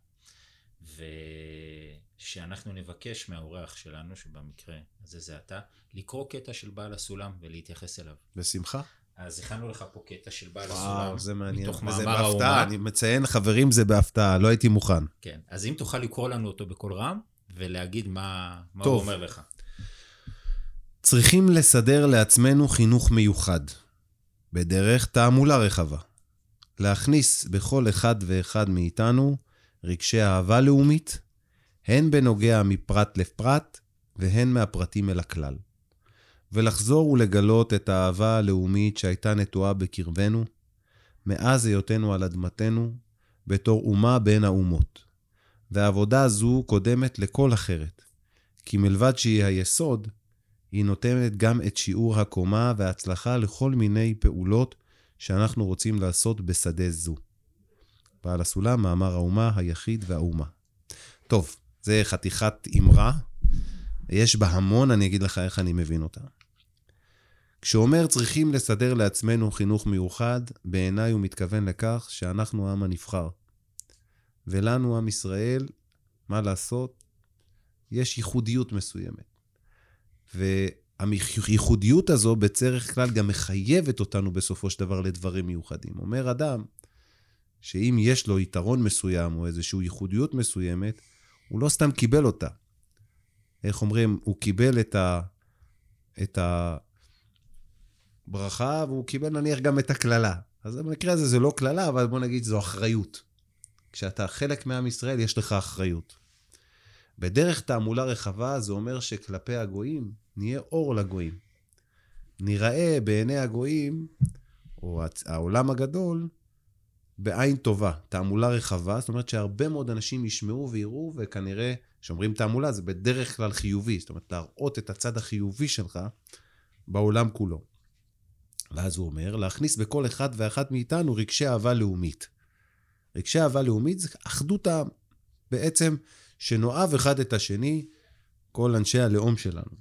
ושאנחנו נבקש מהאורח שלנו, שבמקרה הזה זה אתה, לקרוא קטע של בעל הסולם ולהתייחס אליו. בשמחה. אז הכנו לך פה קטע של בעל הסולם. וואו, זה מעניין. מתוך וזה מאמר בהפתעה, האומה. אני מציין, חברים, זה בהפתעה, לא הייתי מוכן. כן, אז אם תוכל לקרוא לנו אותו בקול רם, ולהגיד מה, מה טוב. הוא אומר לך. צריכים לסדר לעצמנו חינוך מיוחד, בדרך תעמולה רחבה. להכניס בכל אחד ואחד מאיתנו רגשי אהבה לאומית, הן בנוגע מפרט לפרט, והן מהפרטים אל הכלל. ולחזור ולגלות את האהבה הלאומית שהייתה נטועה בקרבנו, מאז היותנו על אדמתנו, בתור אומה בין האומות. והעבודה זו קודמת לכל אחרת, כי מלבד שהיא היסוד, היא נותנת גם את שיעור הקומה וההצלחה לכל מיני פעולות שאנחנו רוצים לעשות בשדה זו. בעל הסולם, מאמר האומה, היחיד והאומה. טוב, זה חתיכת אמרה, יש בה המון, אני אגיד לך איך אני מבין אותה. כשאומר צריכים לסדר לעצמנו חינוך מיוחד, בעיניי הוא מתכוון לכך שאנחנו העם הנבחר. ולנו, עם ישראל, מה לעשות? יש ייחודיות מסוימת. והייחודיות הזו בדרך כלל גם מחייבת אותנו בסופו של דבר לדברים מיוחדים. אומר אדם שאם יש לו יתרון מסוים או איזושהי ייחודיות מסוימת, הוא לא סתם קיבל אותה. איך אומרים? הוא קיבל את, ה... את הברכה והוא קיבל נניח גם את הקללה. אז במקרה הזה זה לא קללה, אבל בוא נגיד זו אחריות. כשאתה חלק מעם ישראל, יש לך אחריות. בדרך תעמולה רחבה זה אומר שכלפי הגויים נהיה אור לגויים. ניראה בעיני הגויים, או העולם הגדול, בעין טובה. תעמולה רחבה, זאת אומרת שהרבה מאוד אנשים ישמעו ויראו, וכנראה, כשאומרים תעמולה זה בדרך כלל חיובי, זאת אומרת להראות את הצד החיובי שלך בעולם כולו. ואז הוא אומר, להכניס בכל אחד ואחת מאיתנו רגשי אהבה לאומית. רגשי אהבה לאומית זה אחדות העם. בעצם, שנאהב אחד את השני, כל אנשי הלאום שלנו.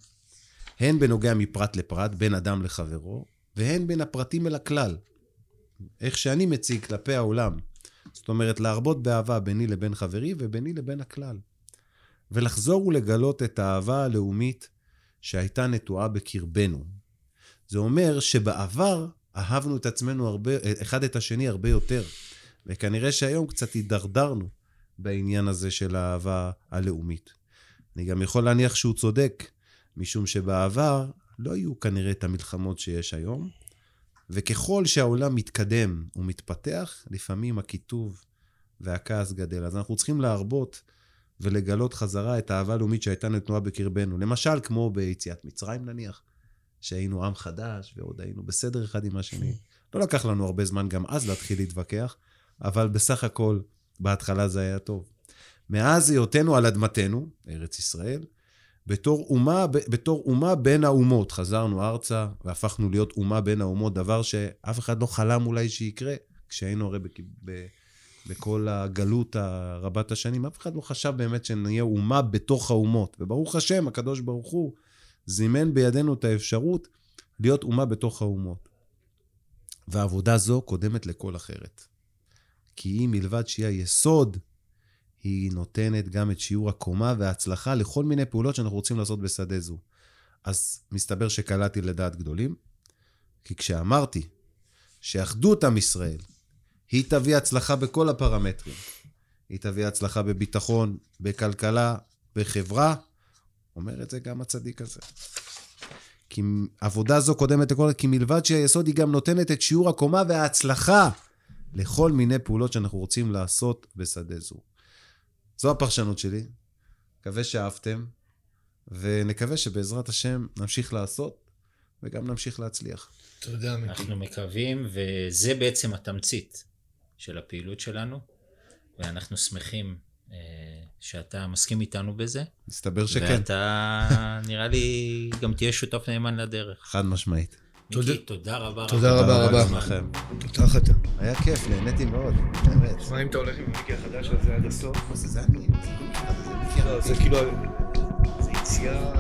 הן בנוגע מפרט לפרט, בין אדם לחברו, והן בין הפרטים אל הכלל. איך שאני מציג כלפי העולם. זאת אומרת, להרבות באהבה ביני לבין חברי וביני לבין הכלל. ולחזור ולגלות את האהבה הלאומית שהייתה נטועה בקרבנו. זה אומר שבעבר אהבנו את עצמנו הרבה, אחד את השני הרבה יותר. וכנראה שהיום קצת הידרדרנו בעניין הזה של האהבה הלאומית. אני גם יכול להניח שהוא צודק, משום שבעבר לא היו כנראה את המלחמות שיש היום, וככל שהעולם מתקדם ומתפתח, לפעמים הקיטוב והכעס גדל. אז אנחנו צריכים להרבות ולגלות חזרה את האהבה הלאומית שהייתה נתנועה בקרבנו. למשל, כמו ביציאת מצרים נניח, שהיינו עם חדש ועוד היינו בסדר אחד עם השני. לא לקח לנו הרבה זמן גם אז להתחיל להתווכח, אבל בסך הכל, בהתחלה זה היה טוב. מאז היותנו על אדמתנו, ארץ ישראל, בתור אומה, בתור אומה בין האומות. חזרנו ארצה והפכנו להיות אומה בין האומות, דבר שאף אחד לא חלם אולי שיקרה, כשהיינו הרי ב, ב, בכל הגלות הרבת השנים, אף אחד לא חשב באמת שנהיה אומה בתוך האומות. וברוך השם, הקדוש ברוך הוא זימן בידינו את האפשרות להיות אומה בתוך האומות. ועבודה זו קודמת לכל אחרת. כי היא מלבד שהיא היסוד היא נותנת גם את שיעור הקומה וההצלחה לכל מיני פעולות שאנחנו רוצים לעשות בשדה זו. אז מסתבר שקלעתי לדעת גדולים, כי כשאמרתי שאחדות עם ישראל, היא תביא הצלחה בכל הפרמטרים. היא תביא הצלחה בביטחון, בכלכלה, בחברה, אומר את זה גם הצדיק הזה. כי עבודה זו קודמת לכל, כי מלבד שהיסוד היא גם נותנת את שיעור הקומה וההצלחה לכל מיני פעולות שאנחנו רוצים לעשות בשדה זו. זו הפרשנות שלי. מקווה שאהבתם, ונקווה שבעזרת השם נמשיך לעשות, וגם נמשיך להצליח. תודה, מיקי. אנחנו מקווים, וזה בעצם התמצית של הפעילות שלנו, ואנחנו שמחים אה, שאתה מסכים איתנו בזה. מסתבר שכן. ואתה, נראה לי, גם תהיה שותף נאמן לדרך. חד משמעית. תודה. מיקי, תודה רבה. תודה רבה רבה. לכם. תודה לך אתה. היה כיף, נהניתי מאוד, באמת. מה אם אתה הולך עם המיקי החדש הזה עד הסוף? זה אני. לא, זה כאילו... זה יציאה...